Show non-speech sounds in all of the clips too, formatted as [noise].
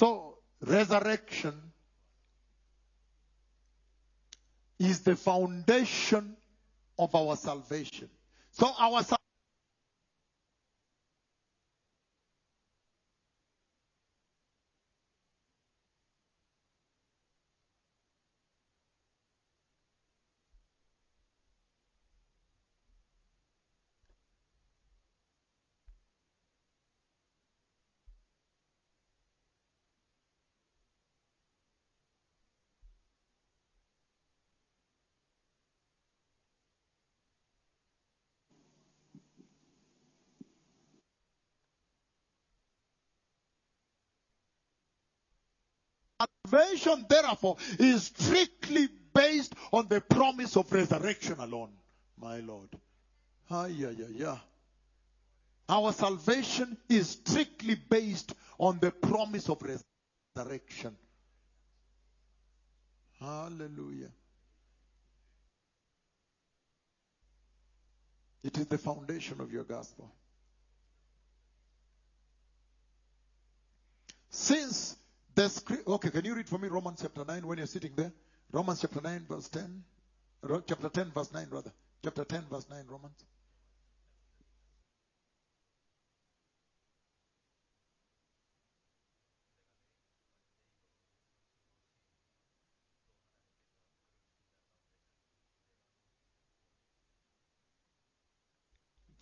So, resurrection is the foundation of our salvation. So, our sal- salvation, therefore, is strictly based on the promise of resurrection alone, my Lord. Ah, yeah, yeah, yeah. Our salvation is strictly based on the promise of resurrection. Hallelujah. It is the foundation of your gospel. Since the okay, can you read for me Romans chapter 9 when you're sitting there? Romans chapter 9, verse 10. Ro- Chapter 10, verse 9, rather. Chapter 10, verse 9, Romans.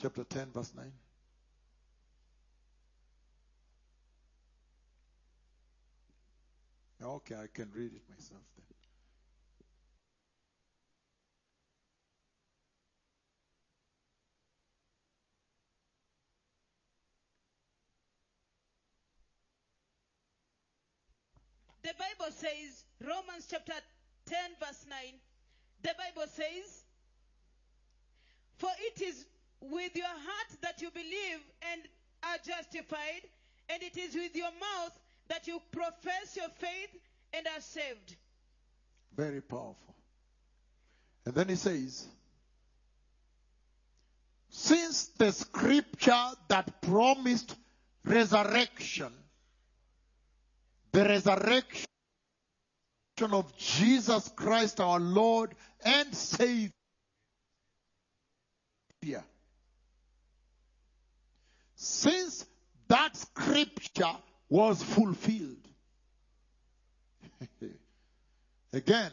Chapter 10, verse 9. Okay, I can read it myself then. The Bible says, Romans chapter 10, verse 9, the Bible says, For it is with your heart that you believe and are justified, and it is with your mouth that you profess your faith and are saved. Very powerful. And then he says, since the scripture that promised resurrection, the resurrection of Jesus Christ our Lord and Savior, since that scripture was fulfilled, [laughs] Again,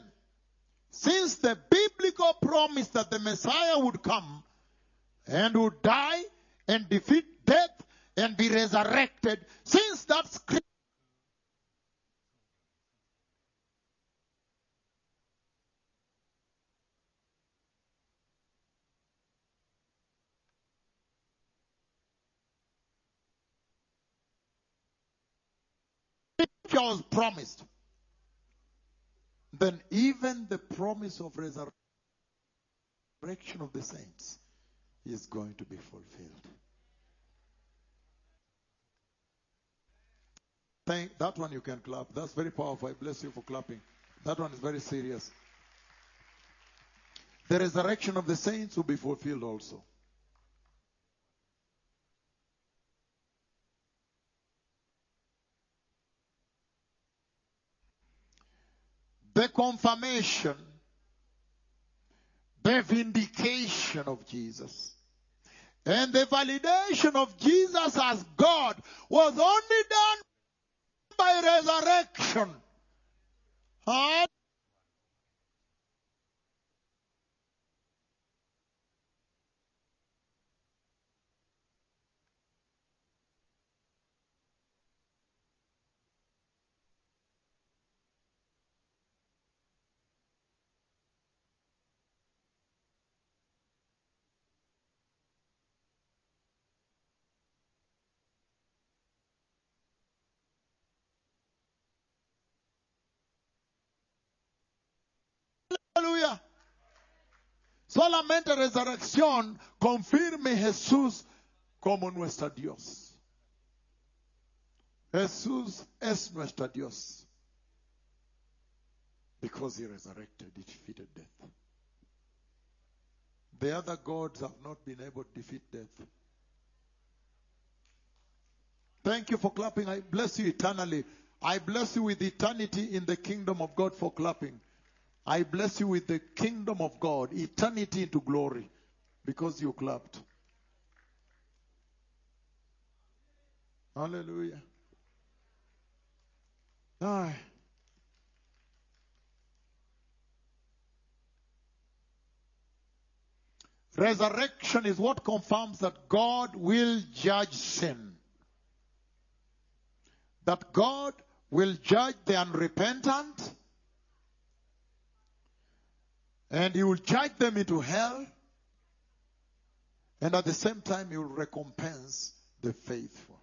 since the biblical promise that the Messiah would come and would die and defeat death and be resurrected, since that scripture was promised, then even the promise of resurrection of the saints is going to be fulfilled. Thank, that one you can clap. That's very powerful. I bless you for clapping. That one is very serious. The resurrection of the saints will be fulfilled also. The confirmation, the vindication of Jesus, and the validation of Jesus as God was only done by resurrection. Huh? Solamente resurrección confirme Jesús como nuestro Dios. Jesús es nuestro Dios. Because he resurrected, he defeated death. The other gods have not been able to defeat death. Thank you for clapping. I bless you eternally. I bless you with eternity in the kingdom of God for clapping. I bless you with the kingdom of God, eternity into glory, because you clapped. Hallelujah. Aye. Resurrection is what confirms that God will judge sin. That God will judge the unrepentant and He will judge them into hell and at the same time He will recompense the faithful.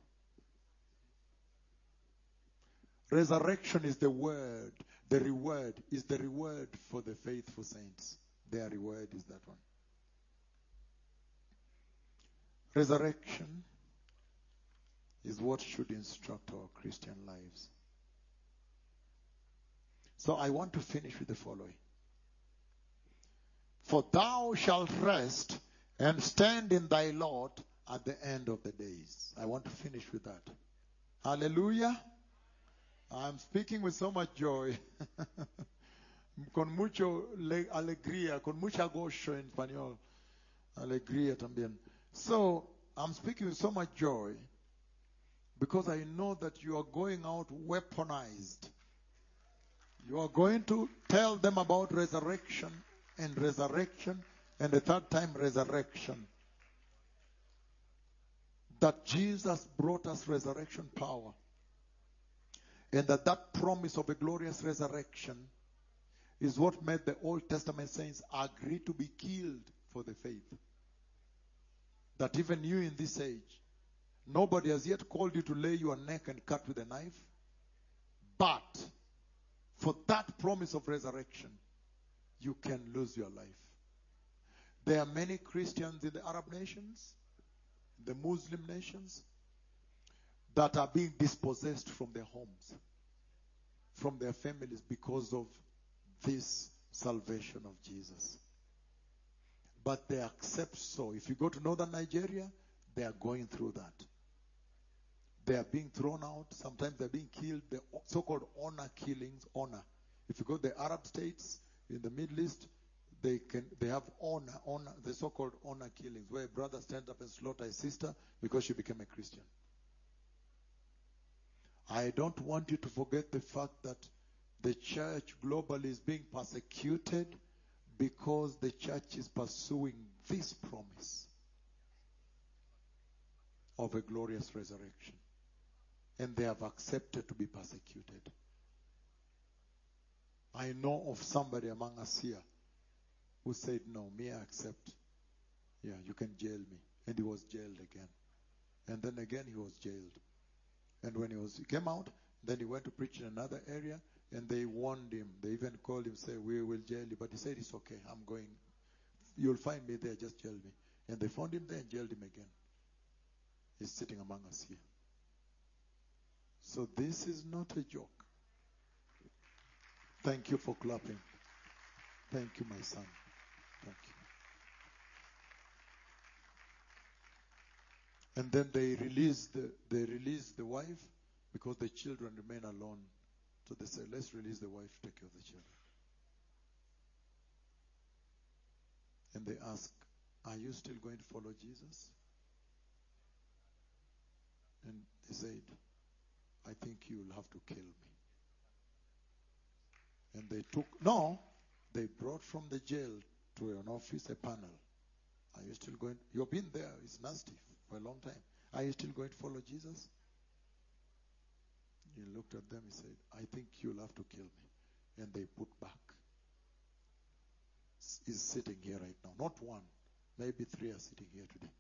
Resurrection is the word. The reward is the reward for the faithful saints. Their reward is that one. Resurrection is what should instruct our Christian lives. So I want to finish with the following. For thou shalt rest and stand in thy Lord at the end of the days. I want to finish with that. Hallelujah. I'm speaking with so much joy. [laughs] con mucho alegría, con mucha gozo en español. Alegría también. So, I'm speaking with so much joy because I know that you are going out weaponized. You are going to tell them about resurrection and resurrection and the third time resurrection. That Jesus brought us resurrection power. And that that promise of a glorious resurrection is what made the Old Testament saints agree to be killed for the faith. That even you in this age, nobody has yet called you to lay your neck and cut with a knife. But for that promise of resurrection, you can lose your life. There are many Christians in the Arab nations, the Muslim nations, that are being dispossessed from their homes, from their families because of this salvation of Jesus. But they accept so. If you go to northern Nigeria, they are going through that. They are being thrown out. Sometimes they're being killed. The so-called honor killings, honor. If you go to the Arab states in the Middle East, they can they have honor, honor, the so-called honor killings, where a brother stands up and slaughter a sister because she became a Christian. I don't want you to forget the fact that the church globally is being persecuted because the church is pursuing this promise of a glorious resurrection. And they have accepted to be persecuted. I know of somebody among us here who said, No, me, I accept. Yeah, you can jail me. And he was jailed again. And then again, he was jailed. And when he was he came out, then he went to preach in another area, and they warned him. They even called him, say, "We will jail you," but he said, "It's okay. I'm going. You'll find me there. Just jail me." And they found him there and jailed him again. He's sitting among us here. So this is not a joke. Thank you for clapping. Thank you, my son. Thank you. And then they release the they the wife because the children remain alone. So they say, let's release the wife, take care of the children. And they ask, Are you still going to follow Jesus? And they said, I think you will have to kill me. And they took, no, they brought from the jail to an office a panel. Are you still going? You've been there, it's nasty for a long time. Are you still going to follow Jesus? He looked at them, he said, I think you'll have to kill me. And they put back. Is sitting here right now. Not one, maybe three are sitting here today.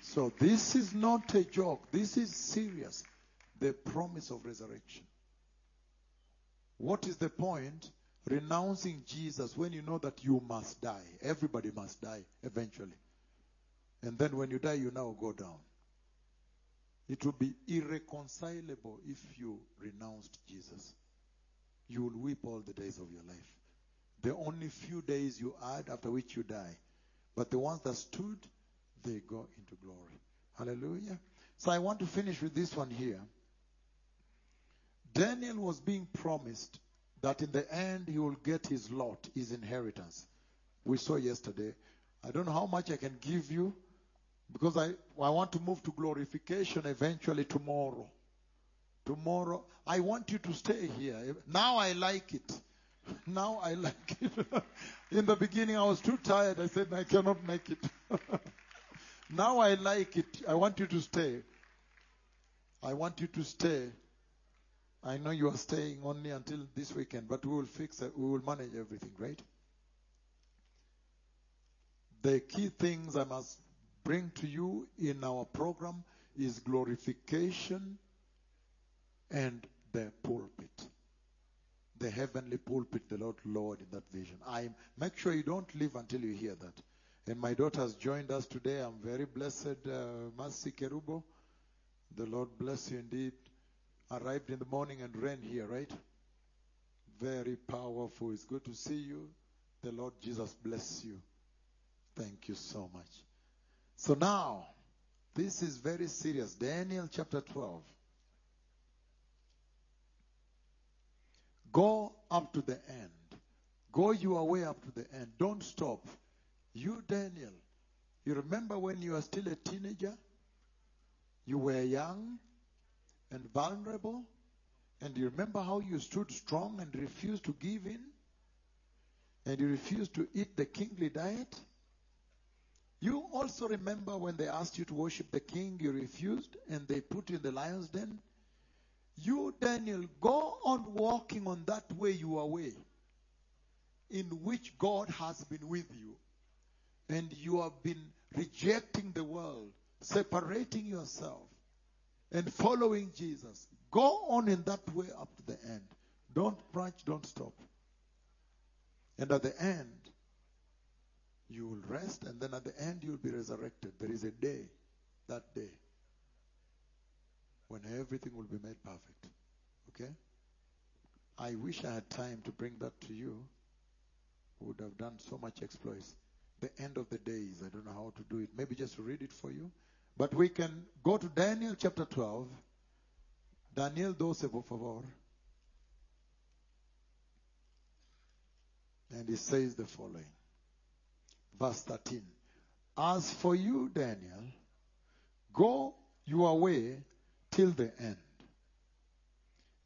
So this is not a joke. This is serious. The promise of resurrection. What is the point? Renouncing Jesus when you know that you must die. Everybody must die eventually. And then when you die, you now go down. It will be irreconcilable if you renounced Jesus. You will weep all the days of your life. The only few days you add after which you die. But the ones that stood, they go into glory. Hallelujah. So I want to finish with this one here. Daniel was being promised that in the end he will get his lot, his inheritance. We saw yesterday. I don't know how much I can give you because I, I want to move to glorification eventually tomorrow. Tomorrow, I want you to stay here. Now I like it. [laughs] Now I like it. [laughs] In the beginning, I was too tired. I said, I cannot make it. [laughs] now I like it. I want you to stay. I want you to stay. I know you are staying only until this weekend, but we will fix it. We will manage everything, right? The key things I must bring to you in our program is glorification and the pulpit. The heavenly pulpit the Lord Lord in that vision. I make sure you don't leave until you hear that. And my daughter has joined us today. I'm very blessed, uh, Mercy Kerubo. The Lord bless you indeed. Arrived in the morning and ran here, right? Very powerful. It's good to see you. The Lord Jesus bless you. Thank you so much. So now, this is very serious. Daniel chapter 12. Go up to the end. Go your way up to the end. Don't stop. You, Daniel, you remember when you were still a teenager? You were young and vulnerable. And you remember how you stood strong and refused to give in? And you refused to eat the kingly diet? You also remember when they asked you to worship the king, you refused, and they put you in the lion's den? You, Daniel, go on walking on that way you are way, in which God has been with you. And you have been rejecting the world, separating yourself, and following Jesus. Go on in that way up to the end. Don't branch, don't stop. And at the end, you will rest, and then at the end, you will be resurrected. There is a day, that day, when everything will be made perfect. Okay? I wish I had time to bring that to you. Would have done so much exploits. The end of the days, I don't know how to do it. Maybe just read it for you. But we can go to Daniel chapter 12. Daniel 12, por favor. And he says the following. Verse 13. As for you, Daniel, go your way till the end.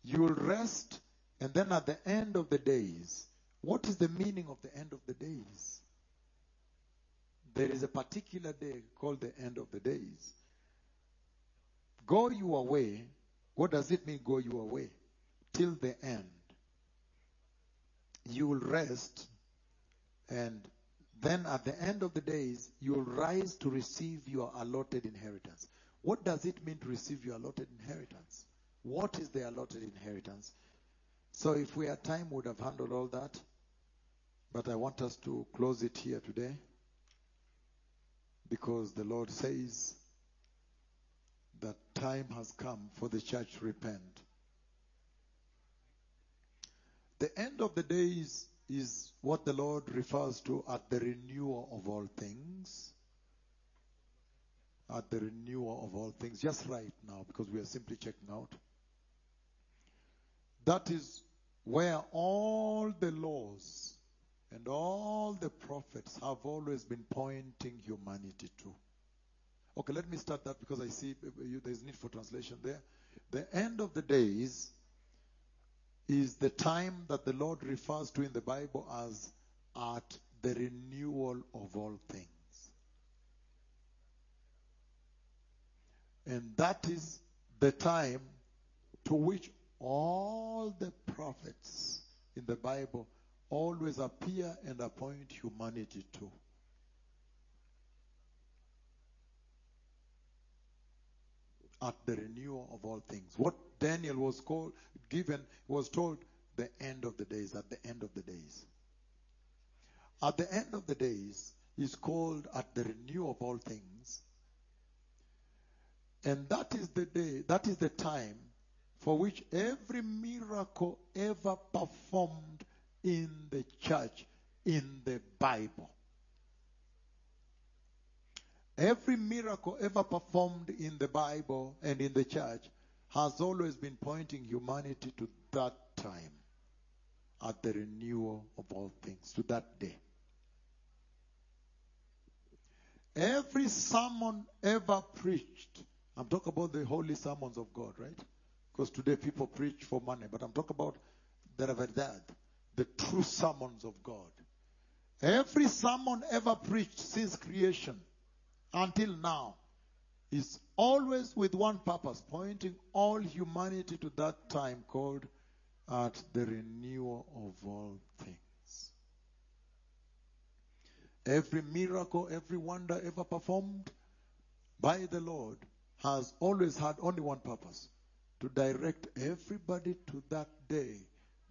You will rest, and then at the end of the days, what is the meaning of the end of the days? There is a particular day called the end of the days. Go your way. What does it mean, go your way? Till the end. You will rest, and then at the end of the days, you will rise to receive your allotted inheritance. What does it mean to receive your allotted inheritance? What is the allotted inheritance? So if we had time, we would have handled all that. But I want us to close it here today because the Lord says that time has come for the church to repent. The end of the days is what the Lord refers to at the renewal of all things. At the renewal of all things, just right now, because we are simply checking out. That is where all the laws and all the prophets have always been pointing humanity to. Okay, let me start that because I see uh, there's need for translation there. The end of the days is the time that the Lord refers to in the Bible as at the renewal of all things. And that is the time to which all the prophets in the Bible always appear and appoint humanity to. At the renewal of all things. What Daniel was called, given, was told the end of the days, at the end of the days. At the end of the days is called at the renewal of all things. And that is the day, that is the time for which every miracle ever performed in the church, in the Bible, Every miracle ever performed in the Bible and in the church has always been pointing humanity to that time at the renewal of all things, to that day. Every sermon ever preached, I'm talking about the holy sermons of God, right? Because today people preach for money, but I'm talking about the verdad, the true sermons of God. Every sermon ever preached since creation until now is always with one purpose, pointing all humanity to that time called at the renewal of all things. Every miracle, every wonder ever performed by the Lord has always had only one purpose to direct everybody to that day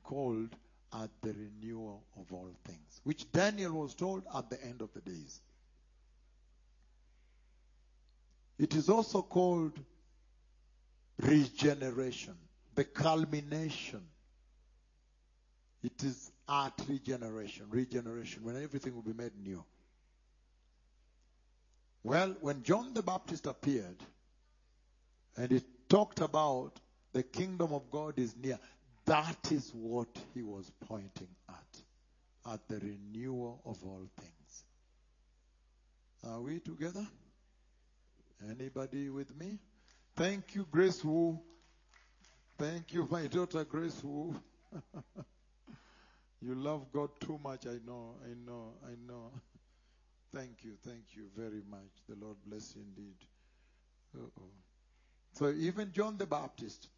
called at the renewal of all things, which Daniel was told at the end of the days. It is also called regeneration, the culmination. It is at regeneration, regeneration, when everything will be made new. Well, when John the Baptist appeared and he talked about the kingdom of God is near, that is what he was pointing at, at the renewal of all things. Are we together? Anybody with me? Thank you, Grace Wu. Thank you, my daughter, Grace Wu. [laughs] you love God too much, I know, I know, I know. Thank you, thank you very much. The Lord bless you indeed. Uh-oh. So even John the Baptist,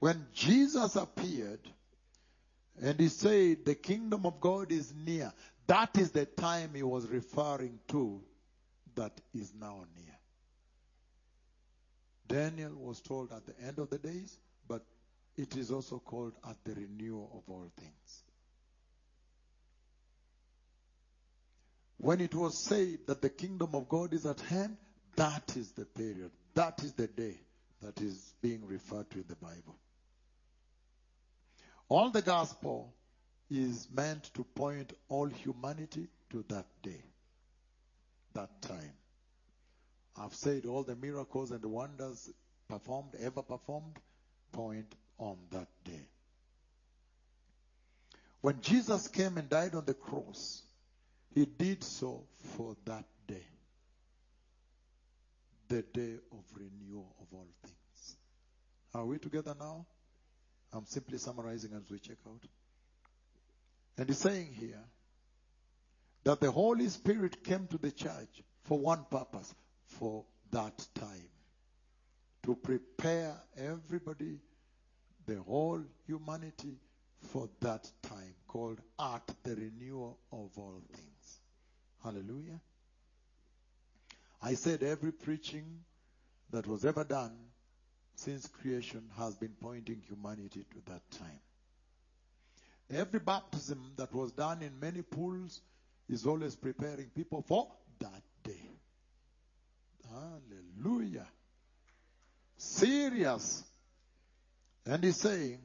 when Jesus appeared and he said, The kingdom of God is near, that is the time he was referring to that is now near. Daniel was told at the end of the days, but it is also called at the renewal of all things. When it was said that the kingdom of God is at hand, that is the period, that is the day that is being referred to in the Bible. All the gospel is meant to point all humanity to that day, that time. I've said all the miracles and wonders performed, ever performed, point on that day. When Jesus came and died on the cross, he did so for that day. The day of renewal of all things. Are we together now? I'm simply summarizing as we check out. And he's saying here that the Holy Spirit came to the church for one purpose for that time. To prepare everybody, the whole humanity, for that time called at the renewal of all things. Hallelujah. I said every preaching that was ever done since creation has been pointing humanity to that time. Every baptism that was done in many pools is always preparing people for that day. Hallelujah. Serious. And he's saying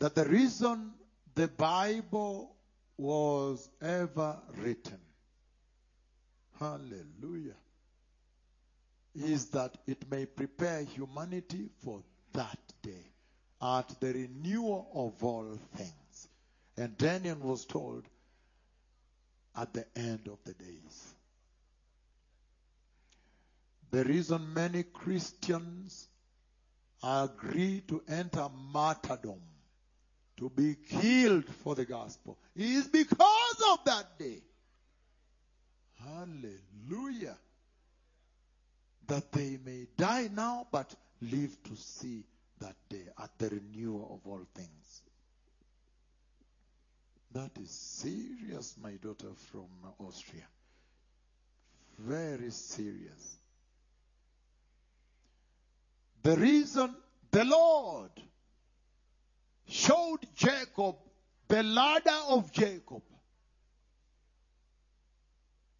that the reason the Bible was ever written, hallelujah, is that it may prepare humanity for that day at the renewal of all things. And Daniel was told at the end of the days. The reason many Christians agree to enter martyrdom, to be killed for the gospel, is because of that day. Hallelujah. That they may die now but live to see that day at the renewal of all things. That is serious, my daughter from Austria. Very serious. The reason the Lord showed Jacob the ladder of Jacob.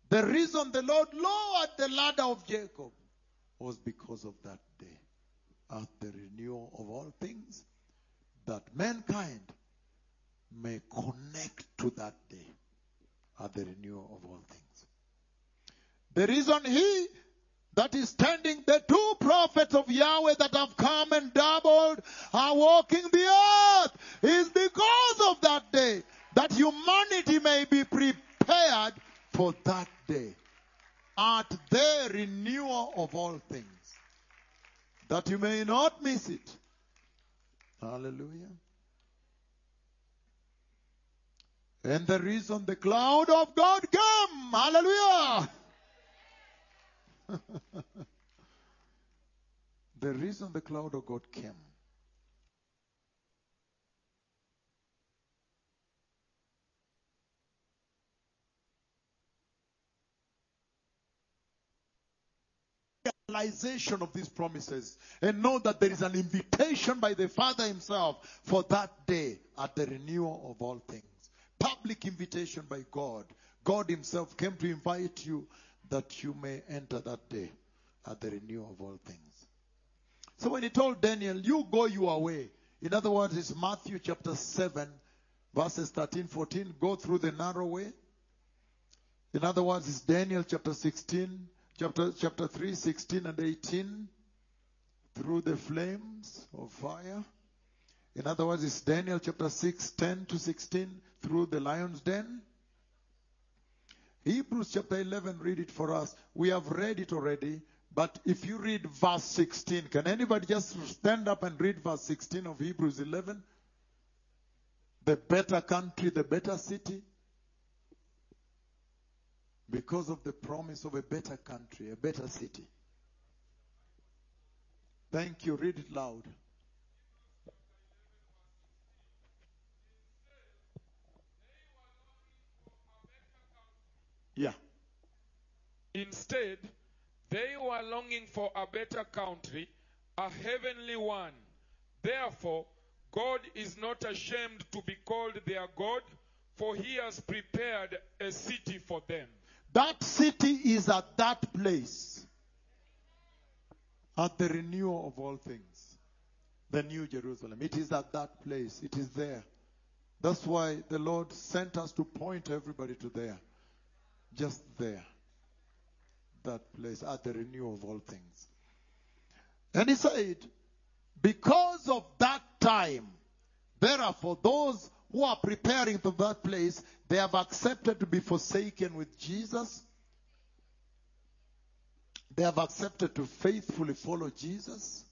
The reason the Lord lowered the ladder of Jacob was because of that day at the renewal of all things that mankind may connect to that day at the renewal of all things. The reason he that is standing, the two prophets of Yahweh that have come and doubled are walking the earth is because of that day. That humanity may be prepared for that day. At the renewal of all things. That you may not miss it. Hallelujah. And the reason the cloud of God came. Hallelujah. [laughs] the reason the cloud of God came. Realization of these promises and know that there is an invitation by the Father Himself for that day at the renewal of all things. Public invitation by God. God Himself came to invite you that you may enter that day at the renewal of all things. So when he told Daniel, you go your way, in other words, it's Matthew chapter 7, verses 13, 14, go through the narrow way. In other words, it's Daniel chapter 16, chapter, chapter 3, 16 and 18, through the flames of fire. In other words, it's Daniel chapter 6, 10 to 16, through the lion's den. Hebrews chapter 11, read it for us. We have read it already, but if you read verse 16, can anybody just stand up and read verse 16 of Hebrews 11? The better country, the better city. Because of the promise of a better country, a better city. Thank you. Read it loud. Yeah. Instead, they were longing for a better country, a heavenly one. Therefore, God is not ashamed to be called their God, for he has prepared a city for them. That city is at that place. At the renewal of all things. The New Jerusalem. It is at that place. It is there. That's why the Lord sent us to point everybody to there. Just there. That place. At the renewal of all things. And he said, because of that time, therefore, those who are preparing for that place, they have accepted to be forsaken with Jesus. They have accepted to faithfully follow Jesus.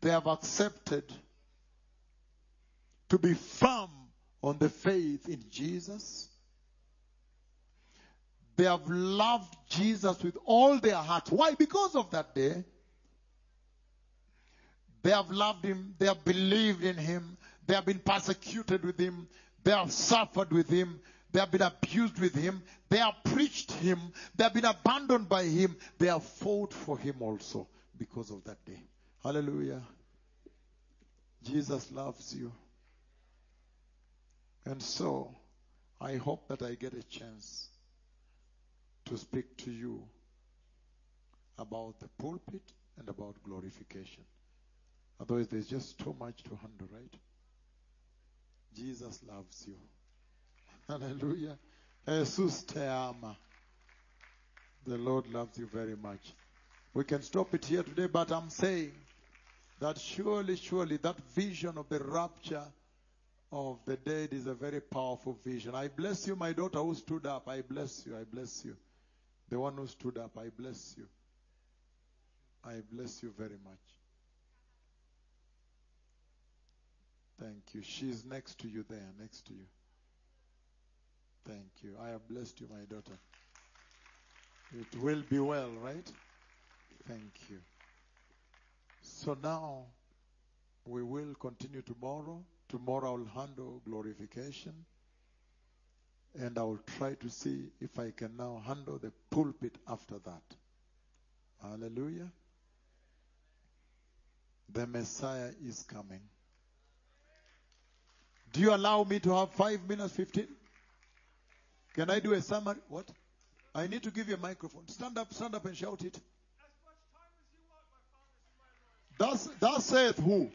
They have accepted to be firm on the faith in Jesus. They have loved Jesus with all their heart. Why? Because of that day. They have loved him. They have believed in him. They have been persecuted with him. They have suffered with him. They have been abused with him. They have preached him. They have been abandoned by him. They have fought for him also because of that day. Hallelujah. Jesus loves you. And so, I hope that I get a chance to speak to you about the pulpit and about glorification. Otherwise, there's just too much to handle, right? Jesus loves you. Hallelujah. Jesus te ama. The Lord loves you very much. We can stop it here today, but I'm saying that surely, surely that vision of the rapture of the dead is a very powerful vision. I bless you, my daughter who stood up. I bless you. I bless you. The one who stood up. I bless you. I bless you very much. Thank you. She's next to you there, next to you. Thank you. I have blessed you, my daughter. It will be well, right? Thank you. So now we will continue tomorrow. Tomorrow I'll handle glorification. And I will try to see if I can now handle the pulpit after that. Hallelujah. The Messiah is coming. Do you allow me to have five minutes, 15? Can I do a summary? What? I need to give you a microphone. Stand up, stand up and shout it. Thus, thus saith who?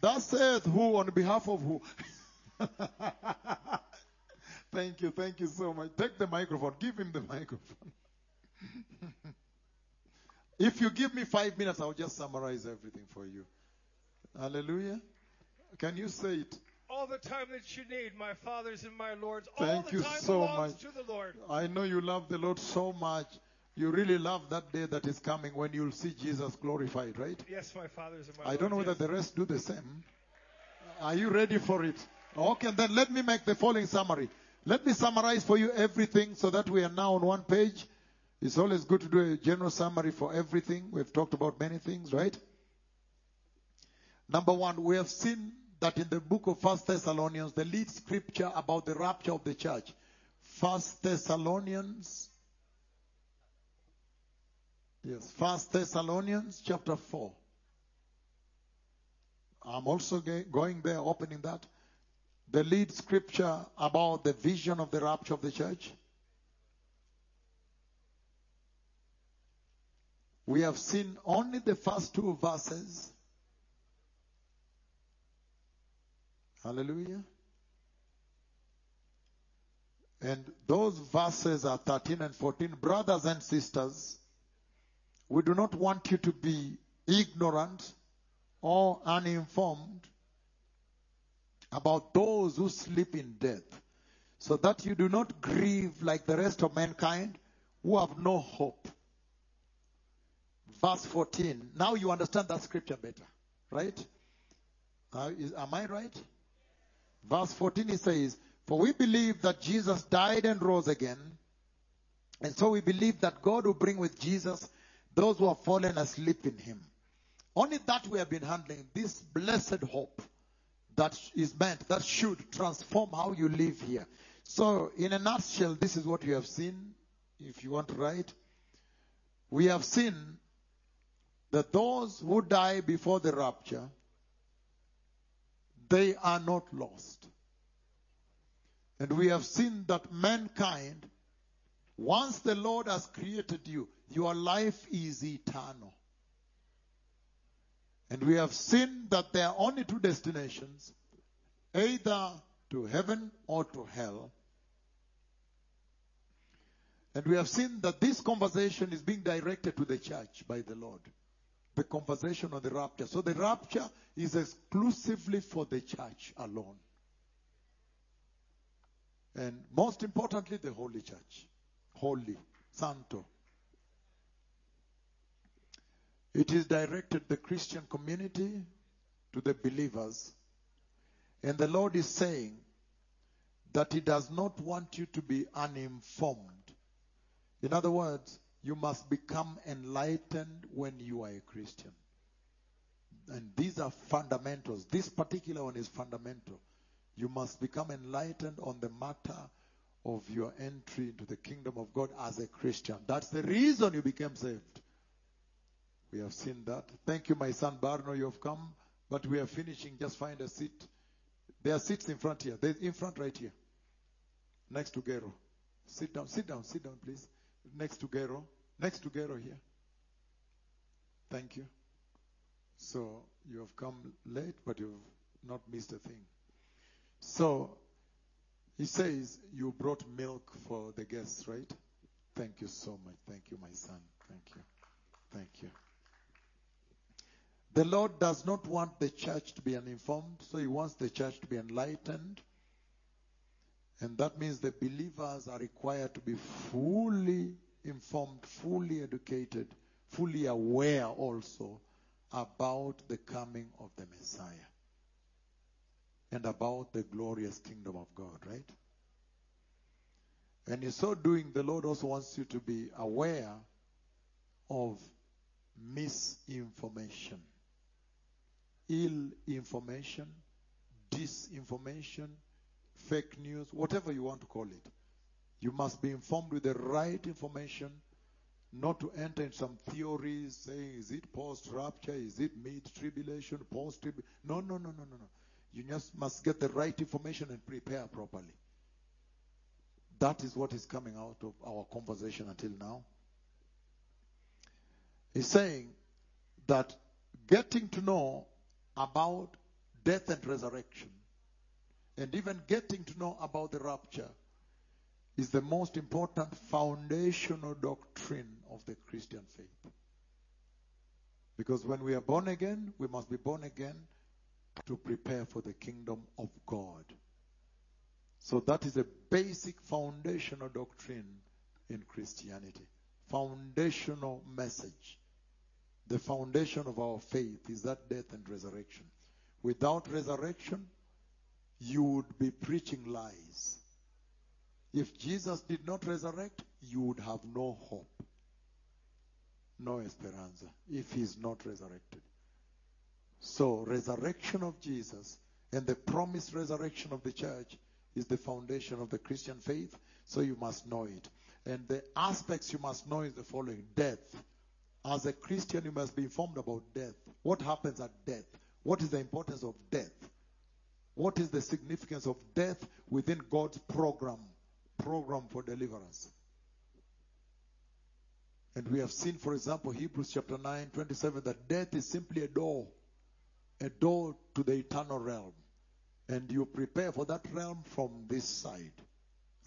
Thus saith who on behalf of who? [laughs] Thank you, thank you so much. Take the microphone. Give him the microphone. [laughs] if you give me five minutes, I'll just summarize everything for you. Hallelujah. Can you say it? All the time that you need, my fathers and my lords. all Thank the you time so much. to the Lord. I know you love the Lord so much. You really love that day that is coming when you'll see Jesus glorified, right? Yes, my fathers and my I lords. don't know whether the rest do the same. Are you ready for it? Okay, then let me make the following summary. Let me summarize for you everything so that we are now on one page. It's always good to do a general summary for everything. We've talked about many things, right? Number one, we have seen that in the book of First Thessalonians, the lead scripture about the rapture of the church. First Thessalonians. Yes, First Thessalonians chapter 4. I'm also going there, opening that. The lead scripture about the vision of the rapture of the church. We have seen only the first two verses. Hallelujah. And those verses are 13 and 14. Brothers and sisters, we do not want you to be ignorant or uninformed about those who sleep in death, so that you do not grieve like the rest of mankind who have no hope. Verse 14. Now you understand that scripture better, right? Uh, is, am I right? Verse 14 it says, For we believe that Jesus died and rose again, and so we believe that God will bring with Jesus those who have fallen asleep in him. Only that we have been handling, this blessed hope that is meant, that should transform how you live here. So, in a nutshell, this is what you have seen, if you want to write. We have seen that those who die before the rapture, they are not lost. And we have seen that mankind, once the Lord has created you, your life is eternal. And we have seen that there are only two destinations either to heaven or to hell. And we have seen that this conversation is being directed to the church by the Lord. The conversation on the rapture. So the rapture is exclusively for the church alone. And most importantly, the Holy Church. Holy, Santo. It is directed the Christian community to the believers. And the Lord is saying that He does not want you to be uninformed. In other words, you must become enlightened when you are a Christian. And these are fundamentals. This particular one is fundamental. You must become enlightened on the matter of your entry into the kingdom of God as a Christian. That's the reason you became saved. We have seen that. Thank you, my son Barno. You have come, but we are finishing. Just find a seat. There are seats in front here. There's in front right here. Next to Gero. Sit down, sit down, sit down, please. Next to Gero. Next to Gero here. Thank you. So you have come late, but you've not missed a thing. So he says you brought milk for the guests, right? Thank you so much. Thank you, my son. Thank you. Thank you. The Lord does not want the church to be uninformed, so He wants the church to be enlightened. And that means the believers are required to be fully informed, fully educated, fully aware also about the coming of the Messiah and about the glorious kingdom of God, right? And in so doing, the Lord also wants you to be aware of misinformation, ill information, disinformation, fake news, whatever you want to call it. You must be informed with the right information, not to enter in some theories saying, is it post rapture? Is it mid tribulation? Post tribulation? No, no, no, no, no, no. You just must get the right information and prepare properly. That is what is coming out of our conversation until now. He's saying that getting to know about death and resurrection, and even getting to know about the rapture, is the most important foundational doctrine of the Christian faith. Because when we are born again, we must be born again to prepare for the kingdom of God. So that is a basic foundational doctrine in Christianity. Foundational message. The foundation of our faith is that death and resurrection. Without resurrection, you would be preaching lies. If Jesus did not resurrect, you would have no hope, no esperanza, if he is not resurrected. So, resurrection of Jesus and the promised resurrection of the church is the foundation of the Christian faith, so you must know it. And the aspects you must know is the following death. As a Christian, you must be informed about death. What happens at death? What is the importance of death? What is the significance of death within God's program? Program for deliverance. And we have seen, for example, Hebrews chapter 9, 27, that death is simply a door, a door to the eternal realm. And you prepare for that realm from this side,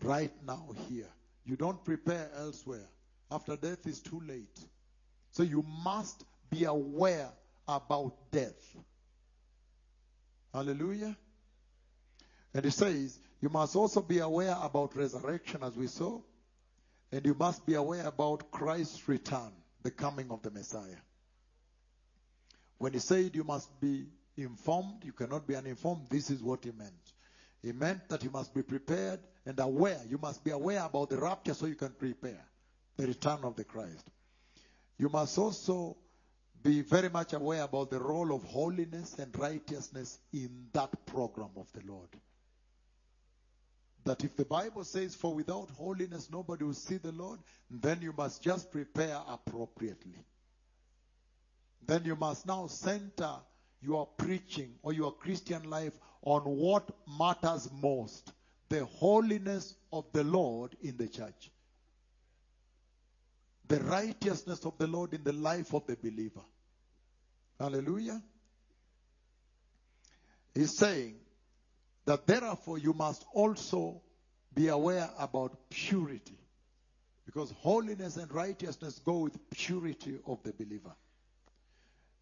right now, here. You don't prepare elsewhere. After death is too late. So you must be aware about death. Hallelujah. And it says, you must also be aware about resurrection, as we saw. And you must be aware about Christ's return, the coming of the Messiah. When he said you must be informed, you cannot be uninformed, this is what he meant. He meant that you must be prepared and aware. You must be aware about the rapture so you can prepare the return of the Christ. You must also be very much aware about the role of holiness and righteousness in that program of the Lord. That if the Bible says, For without holiness nobody will see the Lord, then you must just prepare appropriately. Then you must now center your preaching or your Christian life on what matters most the holiness of the Lord in the church, the righteousness of the Lord in the life of the believer. Hallelujah. He's saying that therefore you must also be aware about purity. Because holiness and righteousness go with purity of the believer.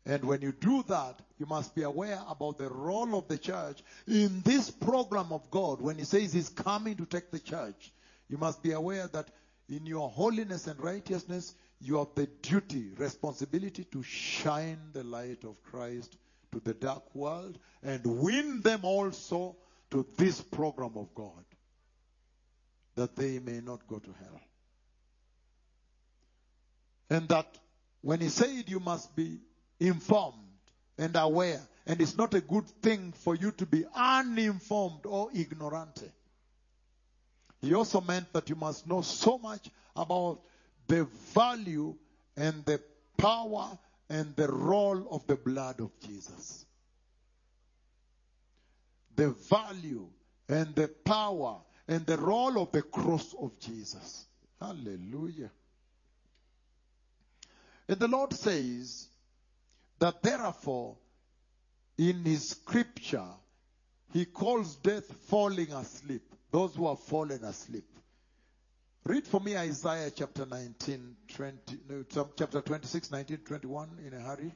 And when you do that, you must be aware about the role of the church in this program of God. When He says He's coming to take the church, you must be aware that in your holiness and righteousness, you have the duty, responsibility to shine the light of Christ to the dark world and win them also to this program of God that they may not go to hell. And that when he said you must be informed and aware, and it's not a good thing for you to be uninformed or ignorant. He also meant that you must know so much about the value and the power and the role of the blood of Jesus. The value and the power and the role of the cross of Jesus. Hallelujah. And the Lord says that therefore, in his scripture, he calls death falling asleep. Those who have fallen asleep. Read for me Isaiah chapter 19, 20, no, chapter 26, 19, 21 in a hurry.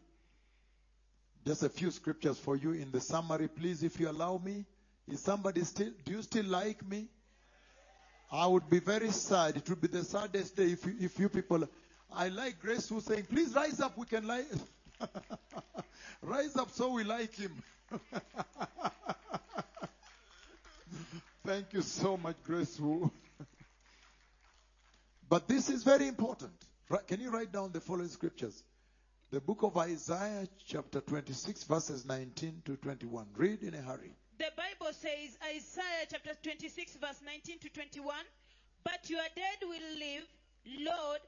Just a few scriptures for you in the summary, please, if you allow me. Is somebody still, do you still like me? I would be very sad. It would be the saddest day if you, if you people. I like Grace who's saying, please rise up, we can like. [laughs] rise up so we like him. [laughs] Thank you so much, Grace Wu. [laughs] but this is very important. Can you write down the following scriptures? The book of Isaiah, chapter 26, verses 19 to 21. Read in a hurry. The Bible says, Isaiah chapter 26, verse 19 to 21, But your dead will live, Lord,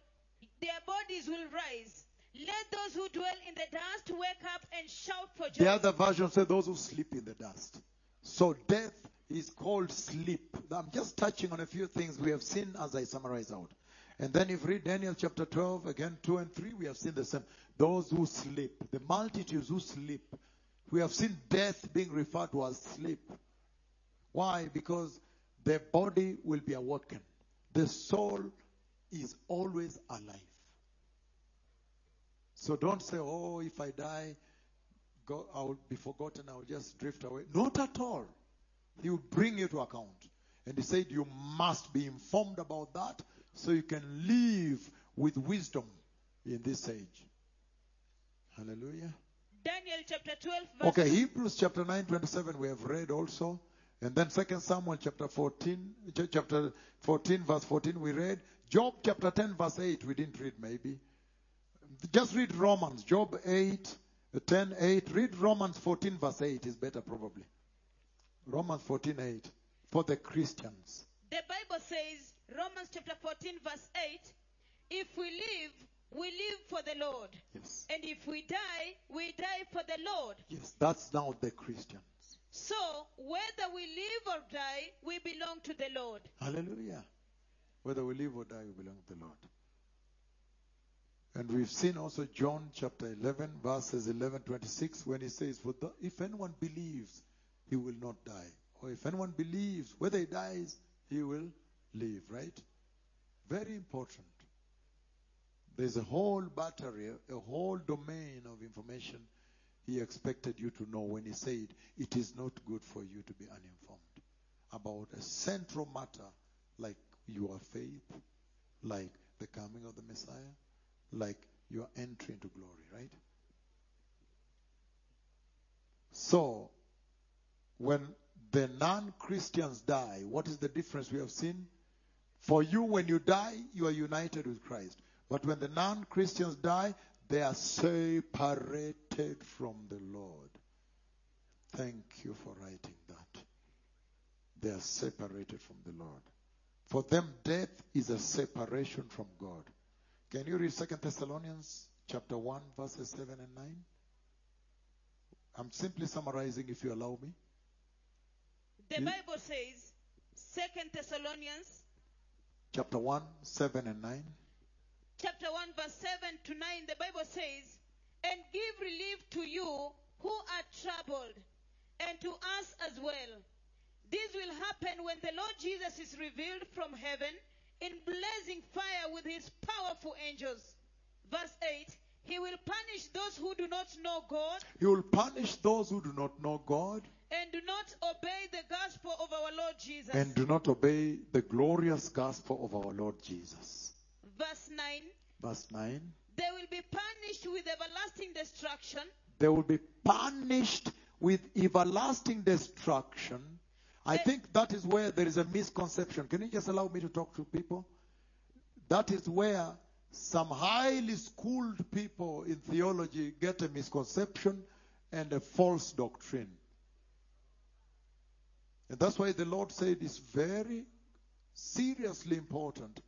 their bodies will rise. Let those who dwell in the dust wake up and shout for joy. The other version says those who sleep in the dust. So death is called sleep. I'm just touching on a few things we have seen as I summarize out. And then if read Daniel chapter 12, again 2 and 3, we have seen the same. Those who sleep, the multitudes who sleep. We have seen death being referred to as sleep. Why? Because the body will be awoken. the soul is always alive. So don't say, oh, if I die, I will be forgotten, I will just drift away. Not at all. He will bring you to account. And he said, you must be informed about that so you can live with wisdom in this age. Hallelujah. Daniel chapter 12, verse Okay, Hebrews chapter 9, 27, we have read also. And then Second Samuel chapter 14, chapter 14, verse 14, we read. Job chapter 10, verse 8, we didn't read maybe. Just read Romans, Job 8, uh, 10, 8. Read Romans 14, verse 8 is better probably. Romans 14, 8. For the Christians. The Bible says, Romans chapter 14, verse 8, if we live, we live for the Lord. Yes. And if we die, we die for the Lord. Yes, that's now the Christians. So, whether we live or die, we belong to the Lord. Hallelujah. Whether we live or die, we belong to the Lord. And we've seen also John chapter 11, verses 11, 26, when he says, For the, if anyone believes, he will not die. Or if anyone believes, whether he dies, he will live, right? Very important. There's a whole battery, a whole domain of information he expected you to know when he said, It is not good for you to be uninformed about a central matter like your faith, like the coming of the Messiah, like your entry into glory, right? So, when the non Christians die, what is the difference we have seen? For you, when you die, you are united with Christ. But when the non Christians die, they are separated from the Lord. Thank you for writing that. They are separated from the Lord. For them, death is a separation from God. Can you read Second Thessalonians chapter 1, verses 7 and 9? I'm simply summarizing if you allow me. The? Bible says, Second Thessalonians Chapter 1, 7 and 9. chapter 1 verse 7 to 9 the bible says and give relief to you who are troubled and to us as well. This will happen when the lord jesus is revealed from heaven in blazing fire with his powerful angels. Verse 8 he will punish those who do not know god. He will punish those who do not know God and do not obey the gospel of our lord jesus and do not obey the glorious gospel of our Lord Jesus. verse 9 Verse 9. they will be punished with everlasting destruction They will be punished with everlasting destruction. I think that is where there is a misconception. Can you just allow me to talk to people? That is where some highly schooled people in theology get a misconception and a false doctrine. And that's why the Lord said it's very seriously important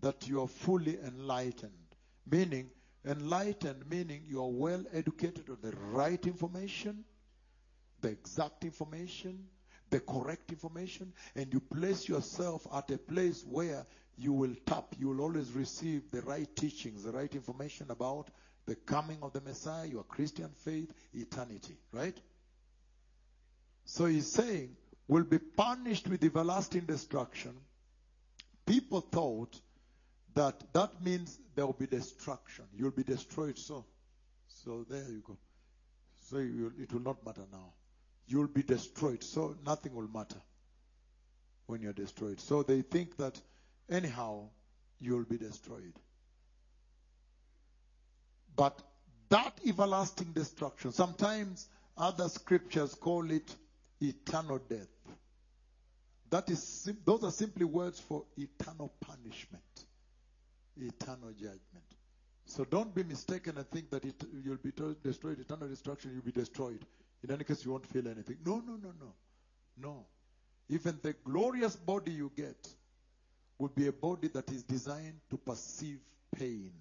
that you are fully enlightened. Meaning, enlightened meaning you are well educated on the right information, the exact information, the correct information, and you place yourself at a place where you will tap, you will always receive the right teachings, the right information about the coming of the Messiah, your Christian faith, eternity, right? So he's saying, will be punished with everlasting destruction. People thought that that means there will be destruction. You'll be destroyed. So, so there you go. So you, it will not matter now. You'll be destroyed. So nothing will matter when you're destroyed. So they think that anyhow you'll be destroyed. But that everlasting destruction, sometimes other scriptures call it eternal death. That is, those are simply words for eternal punishment, eternal judgment. So don't be mistaken and think that it, you'll be to- destroyed, eternal destruction, you'll be destroyed. In any case, you won't feel anything. No, no, no, no. No. Even the glorious body you get will be a body that is designed to perceive pain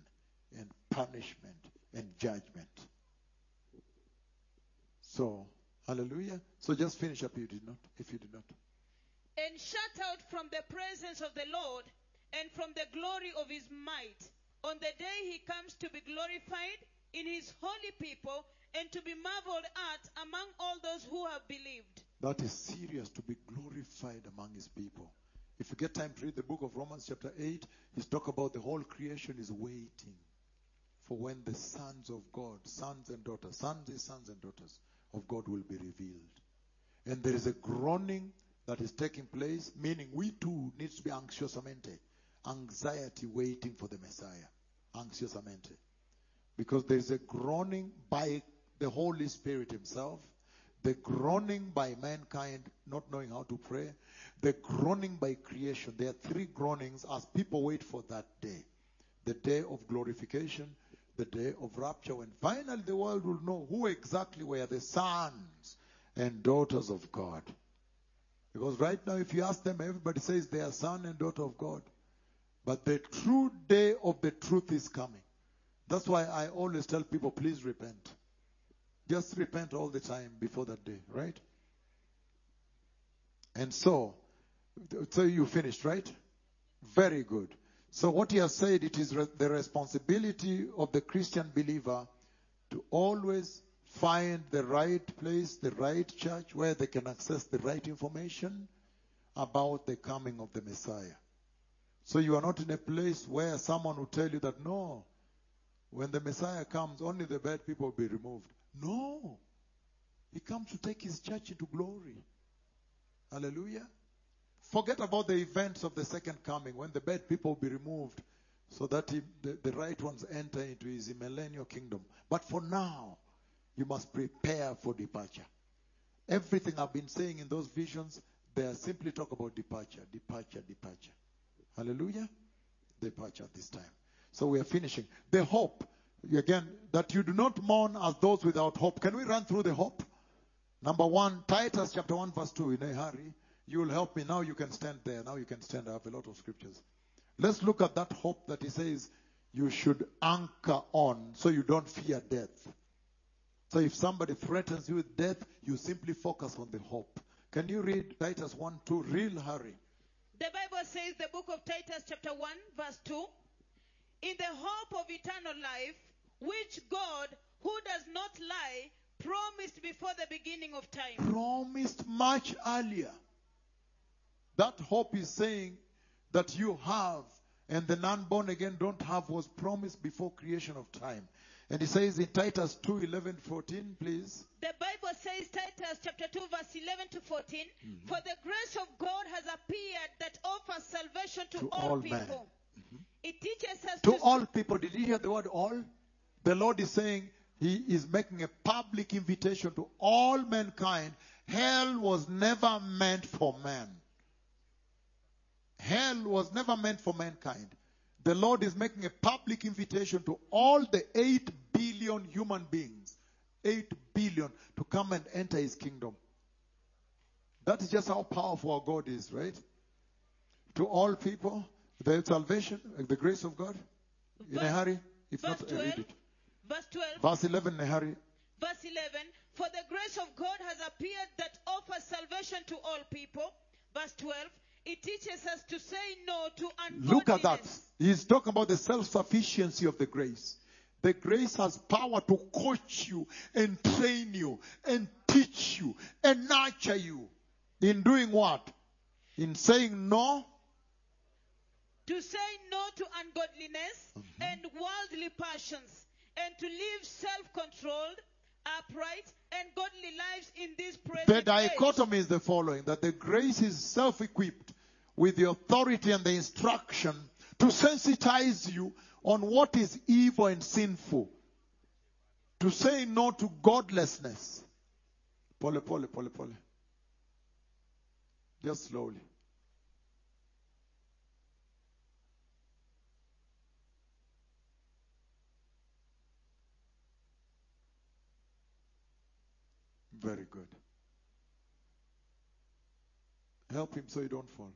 and punishment and judgment. So, hallelujah. So just finish up if you did not. If you did not. And shut out from the presence of the Lord and from the glory of his might on the day he comes to be glorified in his holy people and to be marveled at among all those who have believed. That is serious to be glorified among his people If you get time to read the book of Romans, chapter 8, he's talk about the whole creation is waiting for when the sons of God, sons and daughters, sons sons and daughters of God will be revealed. And there is a groaning that is taking place, meaning we too needs to be anxiosamente, anxiety waiting for the Messiah, anxiosamente. Because there is a groaning by the Holy Spirit himself, the groaning by mankind not knowing how to pray, the groaning by creation. There are three groanings as people wait for that day. The day of glorification, the day of rapture, when finally the world will know who exactly were the sons and daughters of God. Because right now, if you ask them, everybody says they are son and daughter of God. But the true day of the truth is coming. That's why I always tell people, please repent. Just repent all the time before that day, right? And so, so you finished, right? Very good. So what he has said, it is re- the responsibility of the Christian believer to always find the right place, the right church where they can access the right information about the coming of the Messiah. So you are not in a place where someone will tell you that no, when the Messiah comes, only the bad people will be removed. No. He comes to take his church into glory. Hallelujah. Forget about the events of the second coming when the bad people will be removed so that he, the, the right ones enter into his millennial kingdom. But for now, you must prepare for departure. Everything I've been saying in those visions, they are simply talk about departure, departure, departure. Hallelujah. Departure this time. So we are finishing. The hope, again, that you do not mourn as those without hope. Can we run through the hope? Number one, Titus chapter 1, verse 2, in a hurry. You will help me. Now you can stand there. Now you can stand. I have a lot of scriptures. Let's look at that hope that he says you should anchor on so you don't fear death. So if somebody threatens you with death, you simply focus on the hope. Can you read Titus 1 2? Real hurry. The Bible says, the book of Titus, chapter 1, verse 2 In the hope of eternal life, which God, who does not lie, promised before the beginning of time. Promised much earlier. That hope is saying that you have and the non born again don't have was promised before creation of time. And he says in Titus 2 11 14, please. The Bible says, Titus chapter 2, verse 11 to 14, mm-hmm. For the grace of God has appeared that offers salvation to, To all, all people. men. Mm-hmm. It teaches us To to all people. Did you hear the word all? The Lord is saying he is making a public invitation to all mankind. Hell was never meant for man. Hell was never meant for mankind. The Lord is making a public invitation to all the 8 billion human beings, 8 billion, to come and enter his kingdom. That is just how powerful our God is, right? To all people, the salvation, the grace of God. In a Verse- hurry, if verse not, read 12. it. verse 12. Verse 11 in a hurry. Verse 11 For the grace of God has appeared that offers salvation to all people. Verse 12 It teaches us to say no to ungodliness. Look at that. He's talking about the self sufficiency of the grace. The grace has power to coach you and train you and teach you and nurture you. In doing what? In saying no To say no to ungodliness mm-hmm. and worldly passions, and to live self controlled, upright, and godly lives in this present The age. dichotomy is the following that the grace is self equipped with the authority and the instruction to sensitize you on what is evil and sinful, to say no to godlessness. Pole, pole, pole, pole. Just slowly. Very good. Help him so he don't fall.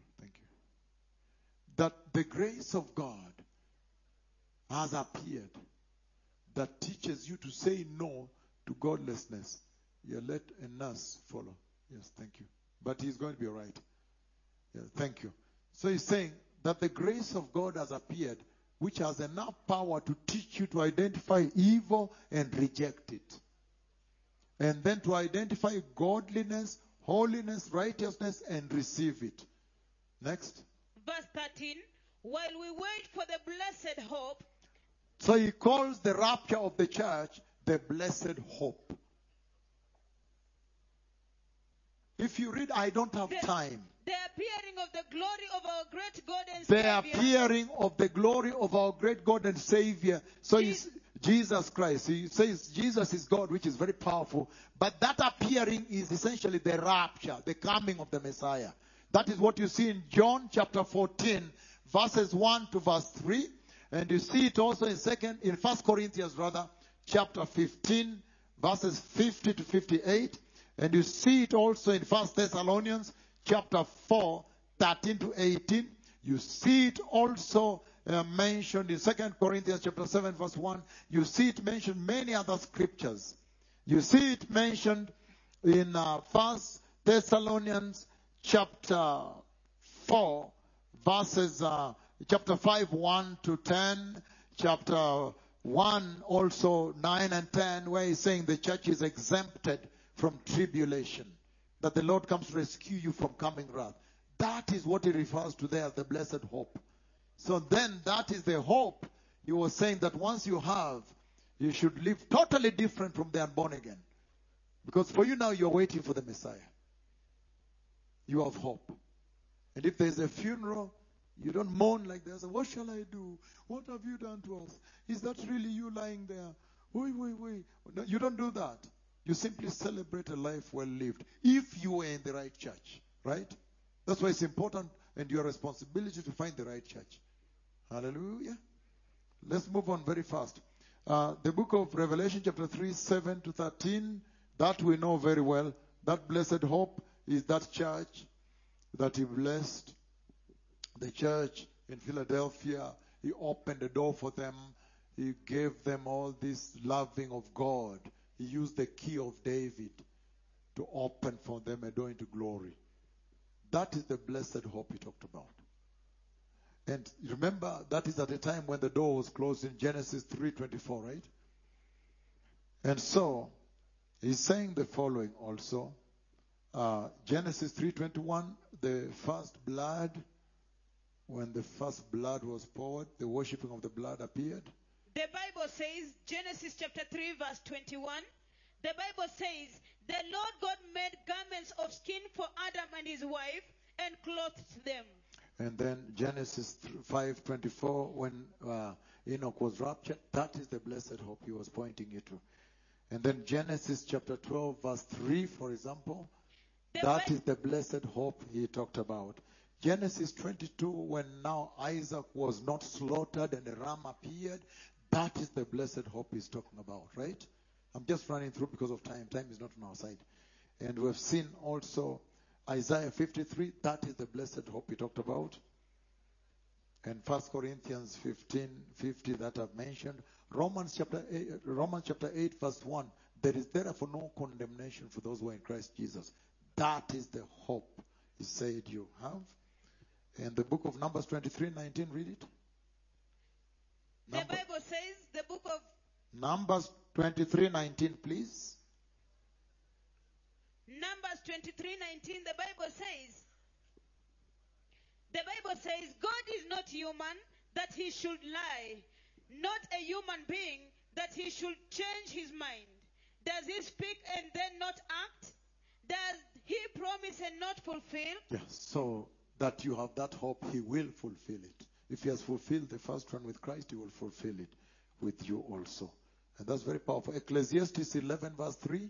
That the grace of God has appeared that teaches you to say no to godlessness. You let a nurse follow. Yes, thank you. But he's going to be all right. Yeah, thank you. So he's saying that the grace of God has appeared, which has enough power to teach you to identify evil and reject it and then to identify godliness, holiness, righteousness, and receive it. Next. While we wait for the blessed hope So he calls the rapture of the church the blessed hope. If you read, I don't have the, time. the appearing of the glory of our great God and The Savior. appearing of the glory of our great God and Savior. So he's Jesus Christ. He says Jesus is God, which is very powerful. But that appearing is essentially the rapture, the coming of the Messiah. That is what you see in John chapter 14, verses 1 to verse 3. And you see it also in second, in First Corinthians rather, chapter 15, verses 50 to 58. And you see it also in First Thessalonians chapter 4, 13 to 18. You see it also uh, mentioned in Second Corinthians chapter 7, verse 1. You see it mentioned many other scriptures. You see it mentioned in uh, First Thessalonians chapter 4, verses uh, chapter 5, 1 to 10, chapter 1 also 9 and 10, where he's saying the church is exempted from tribulation, that the Lord comes to rescue you from coming wrath. That is what he refers to there as the blessed hope. So then that is the hope he was saying that once you have, you should live totally different from the unborn again. Because for you now, you're waiting for the Messiah. You have hope. And if there's a funeral, you don't mourn like this. What shall I do? What have you done to us? Is that really you lying there? Wait, wait, wait. No, you don't do that. You simply celebrate a life well lived. If you were in the right church, right? That's why it's important and your responsibility to find the right church. Hallelujah. Let's move on very fast. Uh, the book of Revelation, chapter 3, 7 to 13, that we know very well. That blessed hope is that church that he blessed. The church in Philadelphia, he opened the door for them. He gave them all this loving of God. He used the key of David to open for them a door into glory. That is the blessed hope he talked about. And remember, that is at a time when the door was closed in Genesis 3.24, right? And so, he's saying the following also. Uh, Genesis 3.21, the first blood, when the first blood was poured, the worshipping of the blood appeared. The Bible says, Genesis chapter 3, verse 21, the Bible says, The Lord God made garments of skin for Adam and his wife and clothed them. And then Genesis 5:24, when uh, Enoch was raptured, that is the blessed hope he was pointing you to. And then Genesis chapter 12, verse 3, for example, that is the blessed hope he talked about. Genesis 22, when now Isaac was not slaughtered and a ram appeared, that is the blessed hope he's talking about, right? I'm just running through because of time. Time is not on our side. And we've seen also Isaiah 53, that is the blessed hope he talked about. And 1 Corinthians 15, 50 that I've mentioned. Romans chapter 8, Romans chapter 8, verse 1. There is therefore no condemnation for those who are in Christ Jesus. That is the hope he said you have. And the book of Numbers 23, 19, read it. The Bible says, the book of Numbers 23, 19, please. Numbers 23 19, the Bible says, the Bible says, God is not human that he should lie, not a human being that he should change his mind. Does he speak and then not act? Does he promised and not fulfill? Yes, so that you have that hope, he will fulfill it. If he has fulfilled the first one with Christ, he will fulfill it with you also. And that's very powerful. Ecclesiastes 11, verse 3.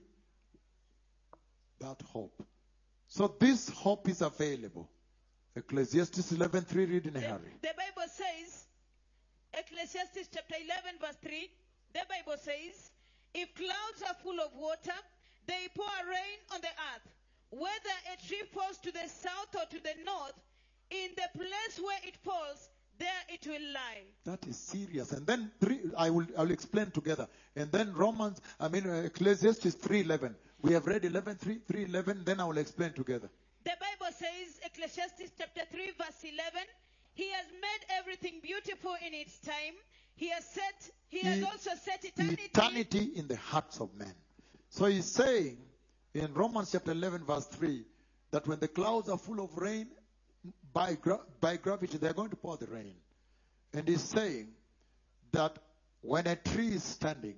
That hope. So this hope is available. Ecclesiastes 11, 3, read in a The, hurry. the Bible says, Ecclesiastes chapter 11, verse 3, the Bible says, If clouds are full of water, they pour rain on the earth. Whether a tree falls to the south or to the north, in the place where it falls, there it will lie. That is serious. And then three, I will I will explain together. And then Romans, I mean uh, Ecclesiastes 3:11. We have read 11 3 3:11. Then I will explain together. The Bible says, Ecclesiastes chapter 3, verse 11, He has made everything beautiful in its time. He has set, He has also set eternity. eternity in the hearts of men. So he's saying in Romans chapter 11, verse 3, that when the clouds are full of rain, by, gra- by gravity, they're going to pour the rain. And he's saying that when a tree is standing,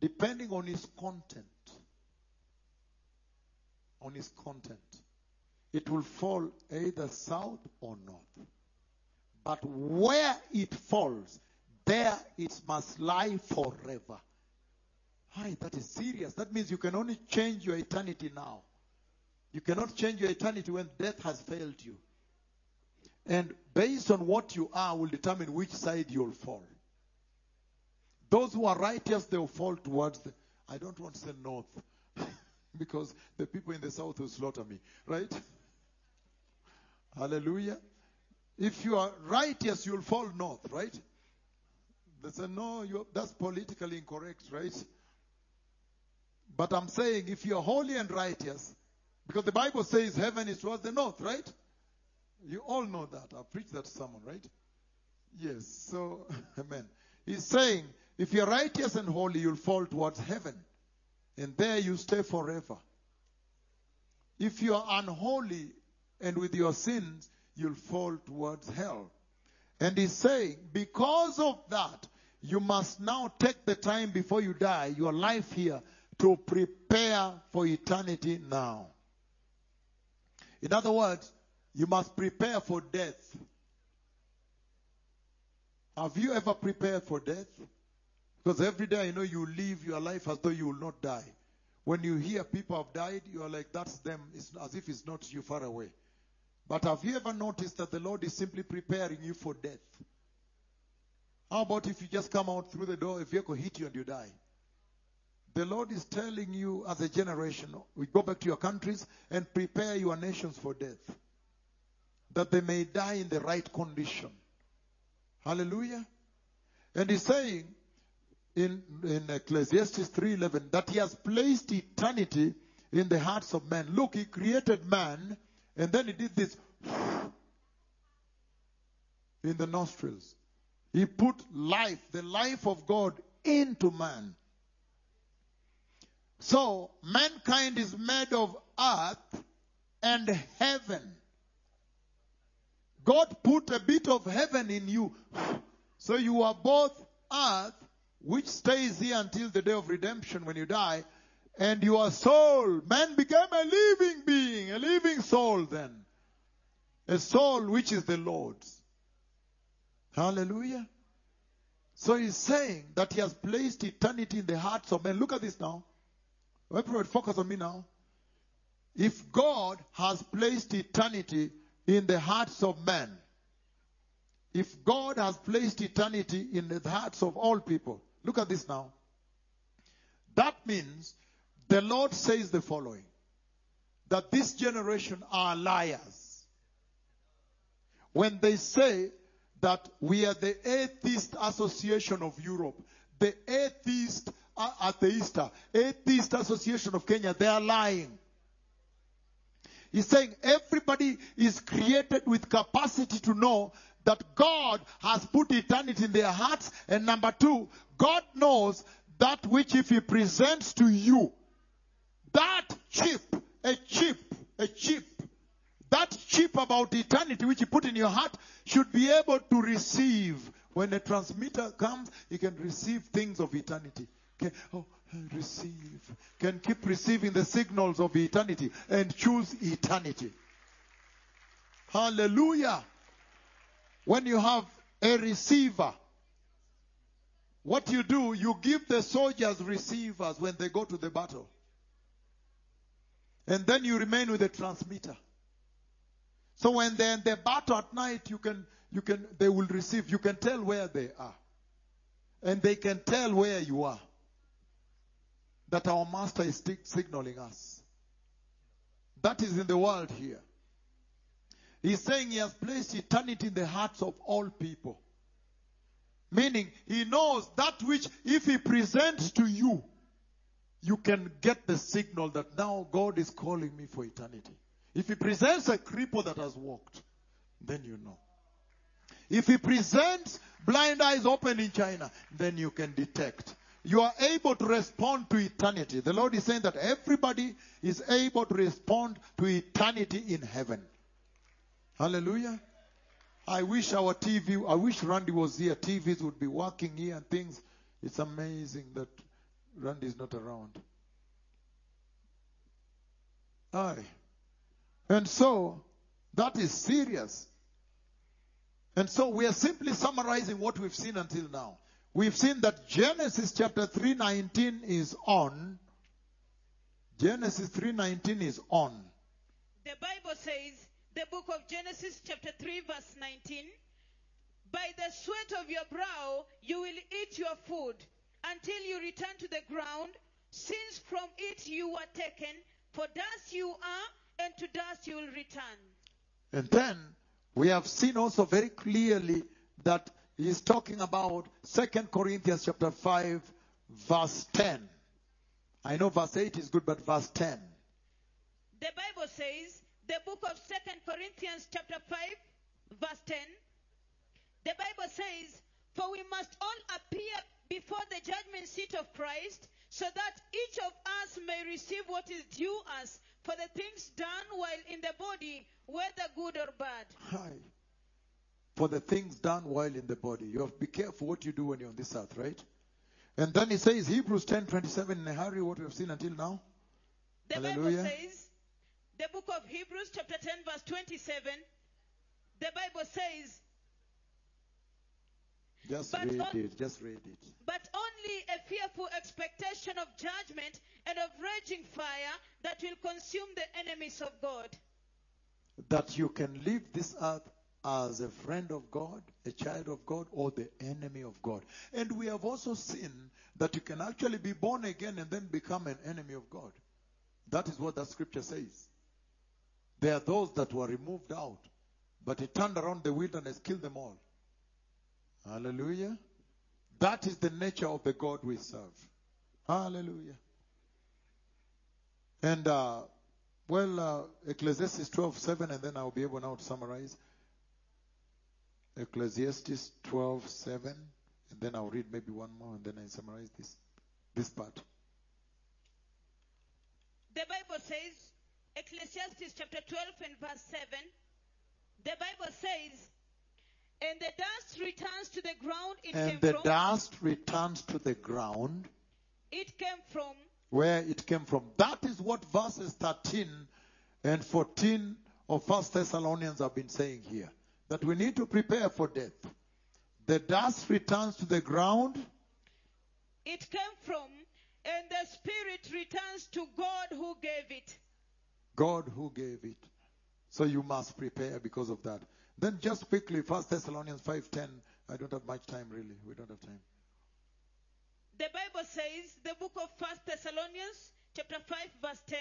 depending on its content, on its content, it will fall either south or north. But where it falls, there it must lie forever. Hi, that is serious. That means you can only change your eternity now. You cannot change your eternity when death has failed you. And based on what you are will determine which side you'll fall. Those who are righteous, they will fall towards the, I don't want to say north, [laughs] because the people in the south will slaughter me, right? [laughs] Hallelujah. If you are righteous, you'll fall north, right? They say, no, that's politically incorrect, right? But I'm saying if you're holy and righteous, because the Bible says heaven is towards the north, right? You all know that. I preached that sermon, right? Yes. So, [laughs] amen. He's saying if you're righteous and holy, you'll fall towards heaven. And there you stay forever. If you are unholy and with your sins, you'll fall towards hell. And he's saying, because of that, you must now take the time before you die, your life here, to prepare for eternity now. In other words, you must prepare for death. Have you ever prepared for death? Because every day I know you live your life as though you will not die. When you hear people have died, you are like, that's them. It's as if it's not you far away. But have you ever noticed that the Lord is simply preparing you for death? How about if you just come out through the door, a vehicle hit you and you die? The Lord is telling you as a generation, we go back to your countries and prepare your nations for death. That they may die in the right condition. Hallelujah. And he's saying in, in Ecclesiastes 3.11 that he has placed eternity in the hearts of men. Look, he created man and then he did this in the nostrils. He put life, the life of God into man. So, mankind is made of earth and heaven. God put a bit of heaven in you. So you are both earth, which stays here until the day of redemption when you die, and your soul. Man became a living being, a living soul then. A soul which is the Lord's. Hallelujah. So he's saying that he has placed eternity in the hearts of men. Look at this now. Everybody focus on me now. If God has placed eternity in the hearts of men, if God has placed eternity in the hearts of all people, look at this now. That means the Lord says the following that this generation are liars. When they say that we are the Atheist Association of Europe, the Atheist at the Easter, Atheist Association of Kenya, they are lying. He's saying everybody is created with capacity to know that God has put eternity in their hearts. And number two, God knows that which if He presents to you, that chip, a chip, a chip, that chip about eternity which He put in your heart should be able to receive. When a transmitter comes, he can receive things of eternity. Can, oh, receive. Can keep receiving the signals of eternity and choose eternity. Hallelujah. When you have a receiver, what you do, you give the soldiers receivers when they go to the battle. And then you remain with the transmitter. So when they're in the battle at night, you can, you can, they will receive. You can tell where they are. And they can tell where you are. That our master is signaling us. That is in the world here. He's saying he has placed eternity in the hearts of all people. Meaning, he knows that which, if he presents to you, you can get the signal that now God is calling me for eternity. If he presents a cripple that has walked, then you know. If he presents blind eyes open in China, then you can detect. You are able to respond to eternity. The Lord is saying that everybody is able to respond to eternity in heaven. Hallelujah. I wish our TV, I wish Randy was here. TVs would be working here and things. It's amazing that Randy is not around. Aye. And so, that is serious. And so we are simply summarizing what we've seen until now. We've seen that Genesis chapter 3:19 is on. Genesis 3:19 is on. The Bible says, the book of Genesis, chapter 3, verse 19 By the sweat of your brow you will eat your food until you return to the ground, since from it you were taken, for dust you are, and to dust you will return. And then we have seen also very clearly that he's talking about 2 Corinthians chapter 5 verse 10. I know verse 8 is good, but verse 10. The Bible says, the book of Second Corinthians chapter 5, verse 10, the Bible says, For we must all appear before the judgment seat of Christ, so that each of us may receive what is due us for the things done while in the body, whether good or bad. Hi. For the things done while in the body. You have to be careful what you do when you're on this earth, right? And then he says, Hebrews 10 27 in a hurry, what we have seen until now. The Hallelujah. Bible says, the book of Hebrews, chapter 10, verse 27, the Bible says, Just But read not- it. Just read it. but only a fearful expectation of judgment and of raging fire that will consume the enemies of God. That you can leave this earth as a friend of God, a child of God, or the enemy of God. And we have also seen that you can actually be born again and then become an enemy of God. That is what the scripture says. There are those that were removed out, but he turned around the wilderness, killed them all. Hallelujah. That is the nature of the God we serve. Hallelujah. And, uh, well, uh, Ecclesiastes 12 7, and then I'll be able now to summarize. Ecclesiastes 12 7, and then I'll read maybe one more, and then I summarize this, this part. The Bible says, Ecclesiastes chapter 12 and verse 7, the Bible says, And the dust returns to the ground it And came the from. dust returns to the ground It came from. where it came from. That is what verses 13 and 14 of First Thessalonians have been saying here. That we need to prepare for death. The dust returns to the ground. It came from, and the spirit returns to God who gave it. God who gave it. So you must prepare because of that. Then just quickly, First Thessalonians 5.10. I don't have much time really. We don't have time. The Bible says, the book of First Thessalonians, chapter 5, verse 10,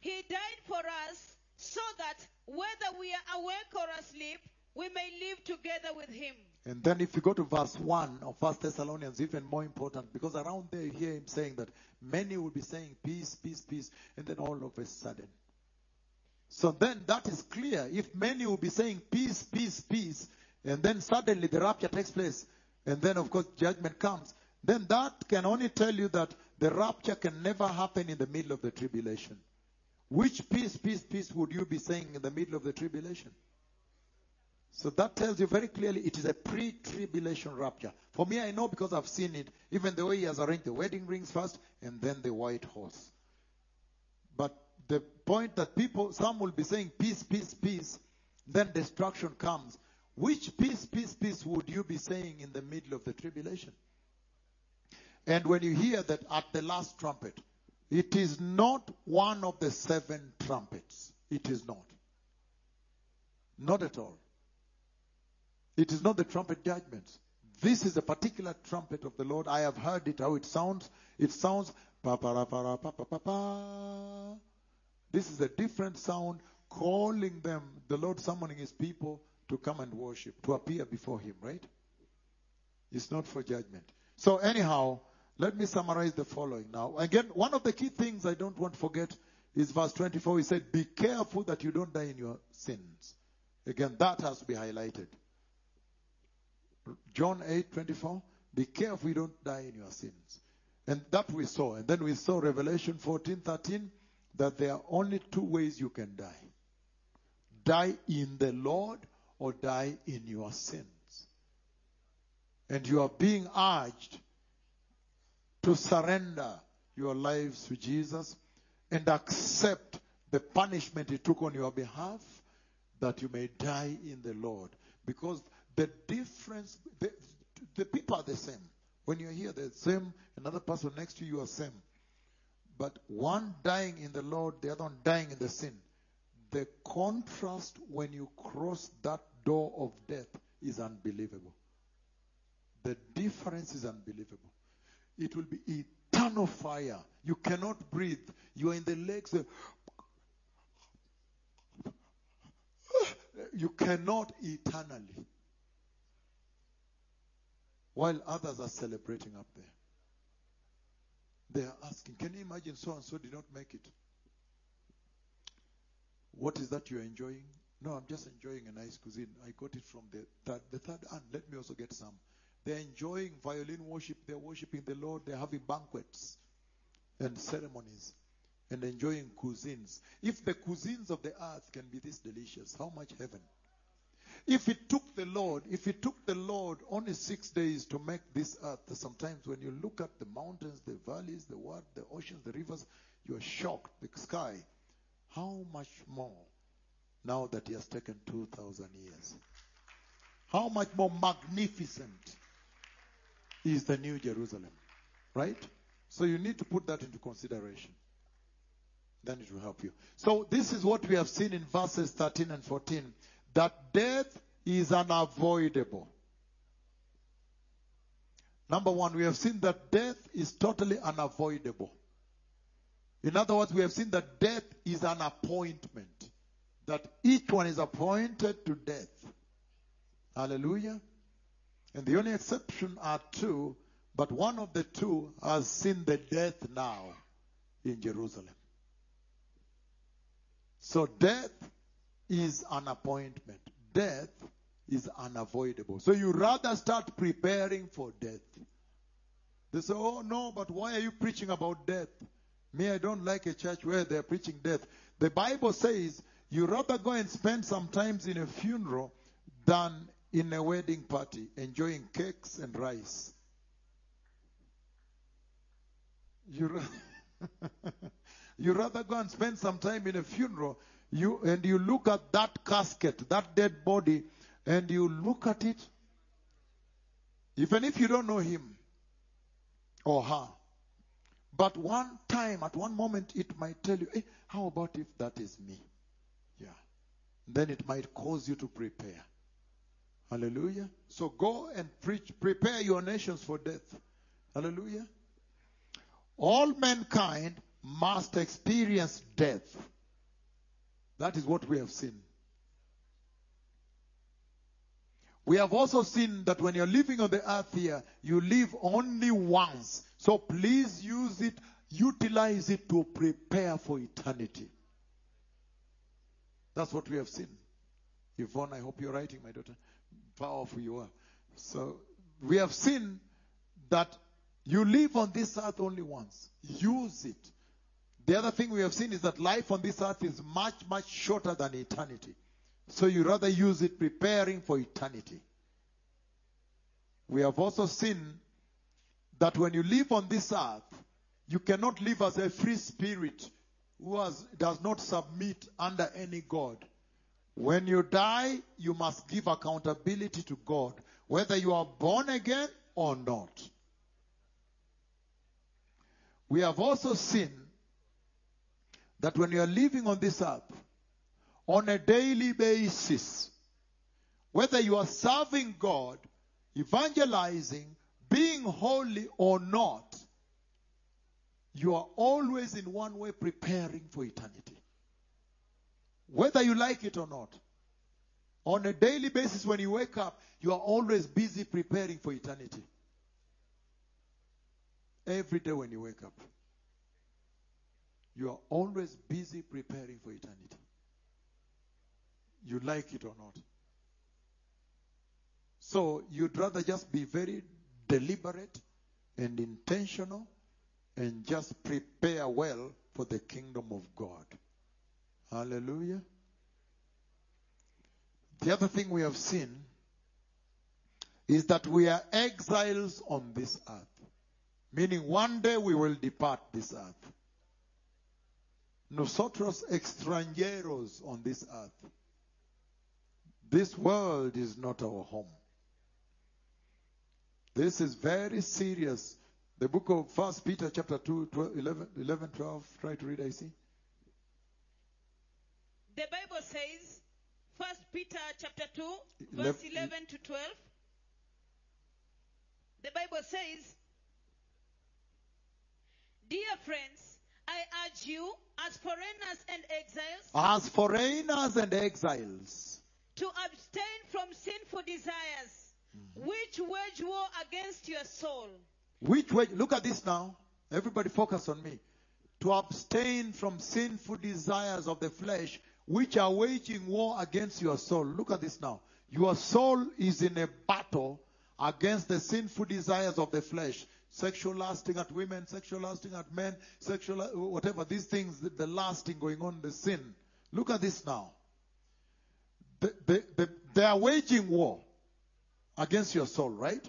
He died for us so that whether we are awake or asleep, we may live together with Him. And then if you go to verse 1 of First Thessalonians, even more important, because around there you hear him saying that many will be saying peace, peace, peace, and then all of a sudden. So then that is clear. If many will be saying peace, peace, peace, and then suddenly the rapture takes place, and then of course judgment comes, then that can only tell you that the rapture can never happen in the middle of the tribulation. Which peace, peace, peace would you be saying in the middle of the tribulation? So that tells you very clearly it is a pre-tribulation rapture. For me, I know because I've seen it. Even the way he has arranged the wedding rings first and then the white horse. But the point that people, some will be saying peace, peace, peace, then destruction comes. Which peace, peace, peace would you be saying in the middle of the tribulation? And when you hear that at the last trumpet, it is not one of the seven trumpets. It is not. Not at all. It is not the trumpet judgments. This is a particular trumpet of the Lord. I have heard it how it sounds. It sounds. This is a different sound calling them, the Lord summoning his people to come and worship, to appear before him, right? It's not for judgment. So anyhow, let me summarize the following now. Again, one of the key things I don't want to forget is verse 24. He said, be careful that you don't die in your sins. Again, that has to be highlighted. John 8, 24. Be careful you don't die in your sins. And that we saw. And then we saw Revelation 14, 13, that there are only two ways you can die. die in the Lord or die in your sins. And you are being urged to surrender your lives to Jesus and accept the punishment He took on your behalf that you may die in the Lord. Because the difference, the, the people are the same. When you're here, the same. Another person next to you are same. But one dying in the Lord, the other one dying in the sin. The contrast when you cross that door of death is unbelievable. The difference is unbelievable. It will be eternal fire. You cannot breathe. You are in the legs. You cannot eternally. While others are celebrating up there. They are asking, can you imagine so and so did not make it? What is that you're enjoying? No, I'm just enjoying a nice cuisine. I got it from the third, the third aunt. Let me also get some. They're enjoying violin worship. They're worshiping the Lord. They're having banquets and ceremonies and enjoying cuisines. If the cuisines of the earth can be this delicious, how much heaven? If it took the Lord, if it took the Lord only six days to make this earth, sometimes when you look at the mountains, the valleys, the what, the oceans, the rivers, you are shocked. The sky. How much more now that He has taken 2,000 years? How much more magnificent is the New Jerusalem? Right? So you need to put that into consideration. Then it will help you. So this is what we have seen in verses 13 and 14 that death is unavoidable. Number one, we have seen that death is totally unavoidable. In other words, we have seen that death is an appointment, that each one is appointed to death. Hallelujah. And the only exception are two, but one of the two has seen the death now in Jerusalem. So death is an appointment. Death is unavoidable. So you rather start preparing for death. They say, oh no, but why are you preaching about death? Me, I don't like a church where they're preaching death. The Bible says you rather go and spend some times in a funeral than in a wedding party, enjoying cakes and rice. You, ra- [laughs] you rather go and spend some time in a funeral you and you look at that casket, that dead body, and you look at it, even if you don't know him or her. But one time, at one moment, it might tell you, hey, how about if that is me? Yeah. Then it might cause you to prepare. Hallelujah. So go and preach, prepare your nations for death. Hallelujah. All mankind must experience death. That is what we have seen. We have also seen that when you're living on the earth here, you live only once. So please use it, utilize it to prepare for eternity. That's what we have seen. Yvonne, I hope you're writing, my daughter. Powerful you are. So we have seen that you live on this earth only once. Use it. The other thing we have seen is that life on this earth is much, much shorter than eternity. So you rather use it preparing for eternity. We have also seen that when you live on this earth, you cannot live as a free spirit who has, does not submit under any God. When you die, you must give accountability to God, whether you are born again or not. We have also seen that when you are living on this earth, on a daily basis, whether you are serving God, evangelizing, being holy or not, you are always in one way preparing for eternity. Whether you like it or not. On a daily basis, when you wake up, you are always busy preparing for eternity. Every day when you wake up, you are always busy preparing for eternity. You like it or not. So you'd rather just be very deliberate and intentional and just prepare well for the kingdom of God. Hallelujah. The other thing we have seen is that we are exiles on this earth. Meaning one day we will depart this earth. Nosotros extranjeros on this earth. This world is not our home. This is very serious. The book of First Peter chapter 2, 12, 11, 11, 12. Try to read, I see. Says, First Peter chapter 2, Elev- verse 11 to 12. The Bible says, Dear friends, I urge you, as foreigners and exiles, As foreigners and exiles, to abstain from sinful desires, mm-hmm. which wage war against your soul. which wage? look at this now. Everybody focus on me. To abstain from sinful desires of the flesh, which are waging war against your soul. Look at this now. Your soul is in a battle against the sinful desires of the flesh. Sexual lusting at women, sexual lusting at men, sexual, whatever. These things, the, lusting going on, the sin. Look at this now. The- the- they are waging war against your soul, right?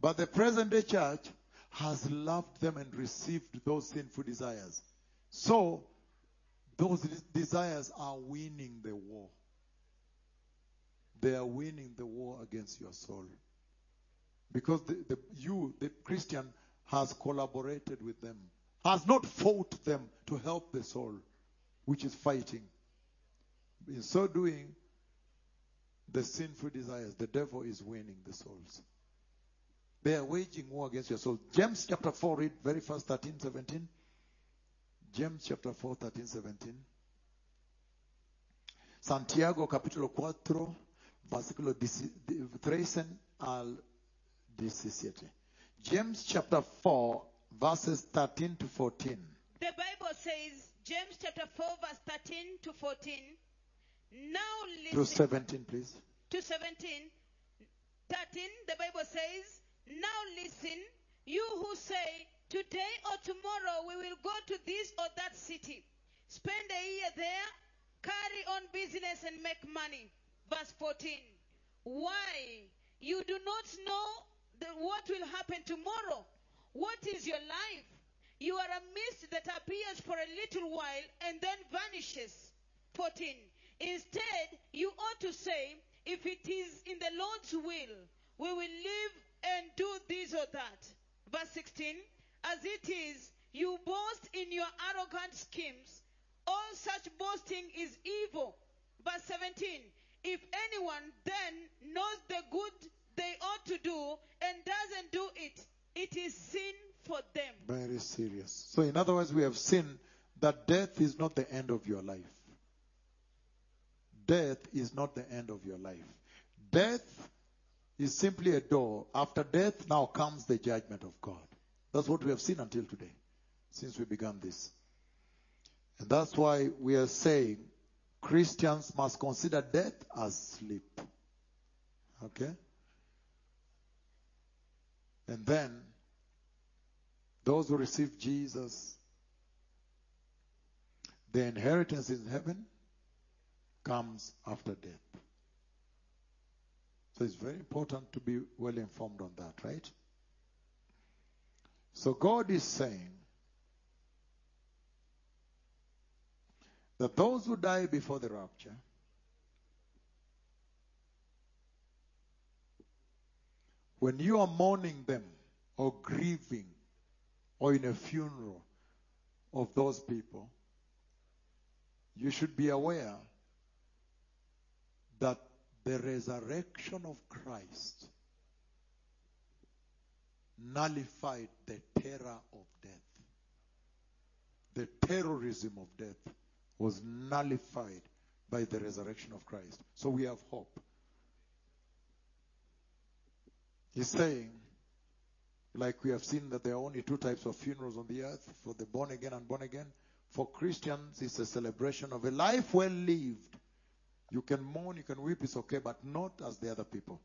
But the present day church has loved them and received those sinful desires. So, those desires are winning the war. They are winning the war against your soul. Because the, the, you, the Christian, has collaborated with them, has not fought them to help the soul, which is fighting. In so doing, the sinful desires, the devil is winning the souls. They are waging war against your soul. James chapter 4, read very fast 13, 17. James chapter 4, 13, 17. Santiago capítulo 4, versículo 13 al 17. James chapter 4, verses 13 to 14. The Bible says, James chapter 4, verse 13 to 14. Now listen. To listen. 17, please. to 17, 13, the Bible says, Now listen, you who say, Today or tomorrow we will go to this or that city, spend a year there, carry on business and make money. Verse 14. Why? You do not know the, what will happen tomorrow. What is your life? You are a mist that appears for a little while and then vanishes. 14. Instead, you ought to say, if it is in the Lord's will, we will live and do this or that. Verse 16. As it is, you boast in your arrogant schemes. All such boasting is evil. Verse 17. If anyone then knows the good they ought to do and doesn't do it, it is sin for them. Very serious. So, in other words, we have seen that death is not the end of your life. Death is not the end of your life. Death is simply a door. After death, now comes the judgment of God. That's what we have seen until today, since we began this. And that's why we are saying Christians must consider death as sleep. Okay? And then, those who receive Jesus, the inheritance in heaven comes after death. So it's very important to be well informed on that, right? So God is saying that those who die before the rapture when you are mourning them or grieving or in a funeral of those people, you should be aware that the resurrection of Christ nullified the terror of death. The terrorism of death was nullified by the resurrection of Christ. So we have hope. He's saying, like we have seen that there are only two types of funerals on the earth for the born again and born again. For Christians, it's a celebration of a life well lived. You can mourn, you can weep, it's okay, but not as the other people.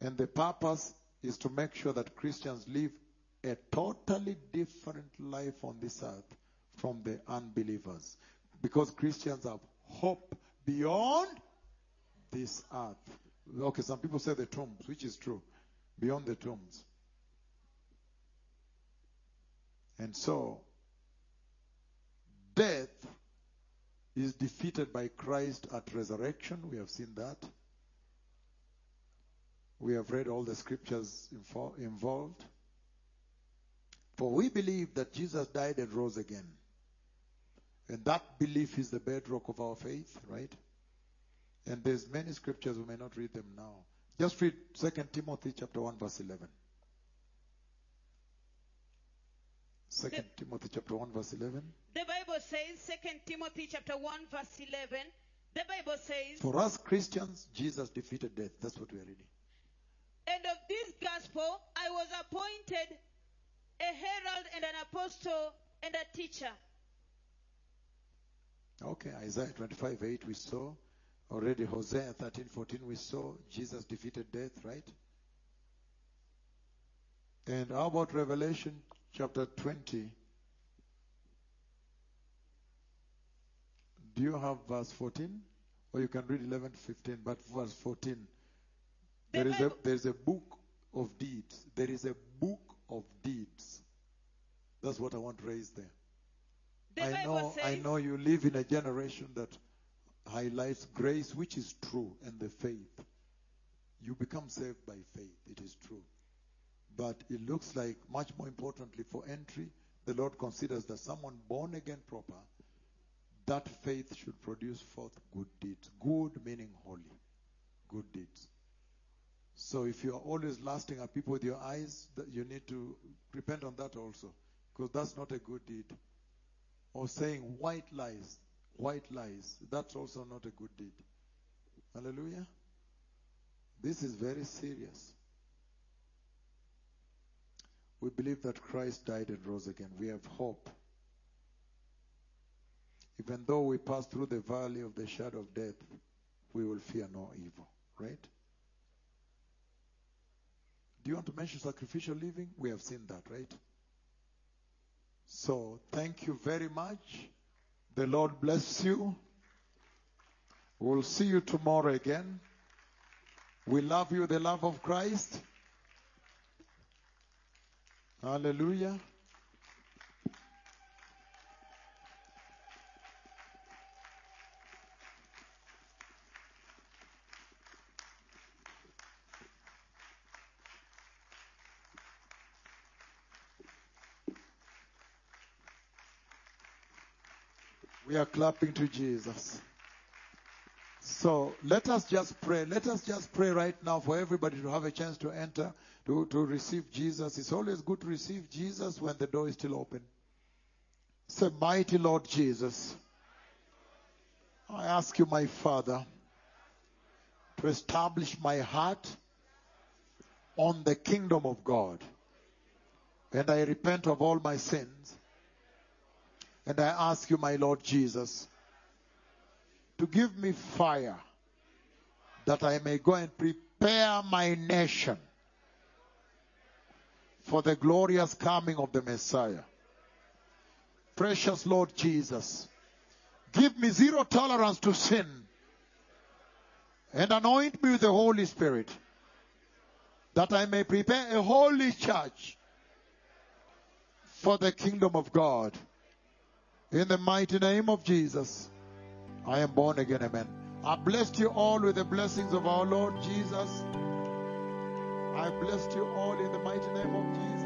And the purpose is to make sure that Christians live a totally different life on this earth from the unbelievers. Because Christians have hope beyond this earth. Okay, some people say the tombs, which is true. Beyond the tombs. And so, death is defeated by Christ at resurrection. We have seen that. We have read all the scriptures involved. For we believe that Jesus died and rose again. And that belief is the bedrock of our faith, right? And there's many scriptures, we may not read them now. Just read 2 Timothy chapter 1 verse 11. 2 Timothy chapter 1 verse 11. The Bible says, 2 Timothy chapter 1 verse 11, the Bible says, For us Christians, Jesus defeated death. That's what we are reading. And of this gospel I was appointed a herald and an apostle and a teacher. Okay, Isaiah 25 8 we saw. Already Hosea 13 14 we saw. Jesus defeated death, right? And how about Revelation chapter 20? Do you have verse 14? Or you can read 11 to 15, but verse 14. The There is, a, there is a book of deeds. There is a book of deeds. That's what I want to raise there. The I know, says, I know you live in a generation that highlights grace, which is true, and the faith. You become saved by faith. It is true. But it looks like, much more importantly, for entry, the Lord considers that someone born again proper, that faith should produce forth good deeds. Good meaning holy. Good deeds. So if you are always lasting at people with your eyes, you need to repent on that also. Because that's not a good deed or saying white lies, white lies, that's also not a good deed. Hallelujah. This is very serious. We believe that Christ died and rose again. We have hope. Even though we pass through the valley of the shadow of death, we will fear no evil. Right? Do you want to mention sacrificial living? We have seen that, right? So thank you very much. The Lord bless you. We'll see you tomorrow again. We love you, the love of Christ. Hallelujah. We are clapping to Jesus. So let us just pray. Let us just pray right now for everybody to have a chance to enter, to, to receive Jesus. It's always good to receive Jesus when the door is still open. Say, Mighty Lord Jesus, I ask you, my Father, to establish my heart on the kingdom of God. And I repent of all my sins. And I ask you, my Lord Jesus, to give me fire that I may go and prepare my nation for the glorious coming of the Messiah. Precious Lord Jesus, give me zero tolerance to sin and anoint me with the Holy Spirit that I may prepare a holy church for the kingdom of God. In the mighty name of Jesus, I am born again. Amen. I blessed you all with the blessings of our Lord Jesus. I blessed you all in the mighty name of Jesus.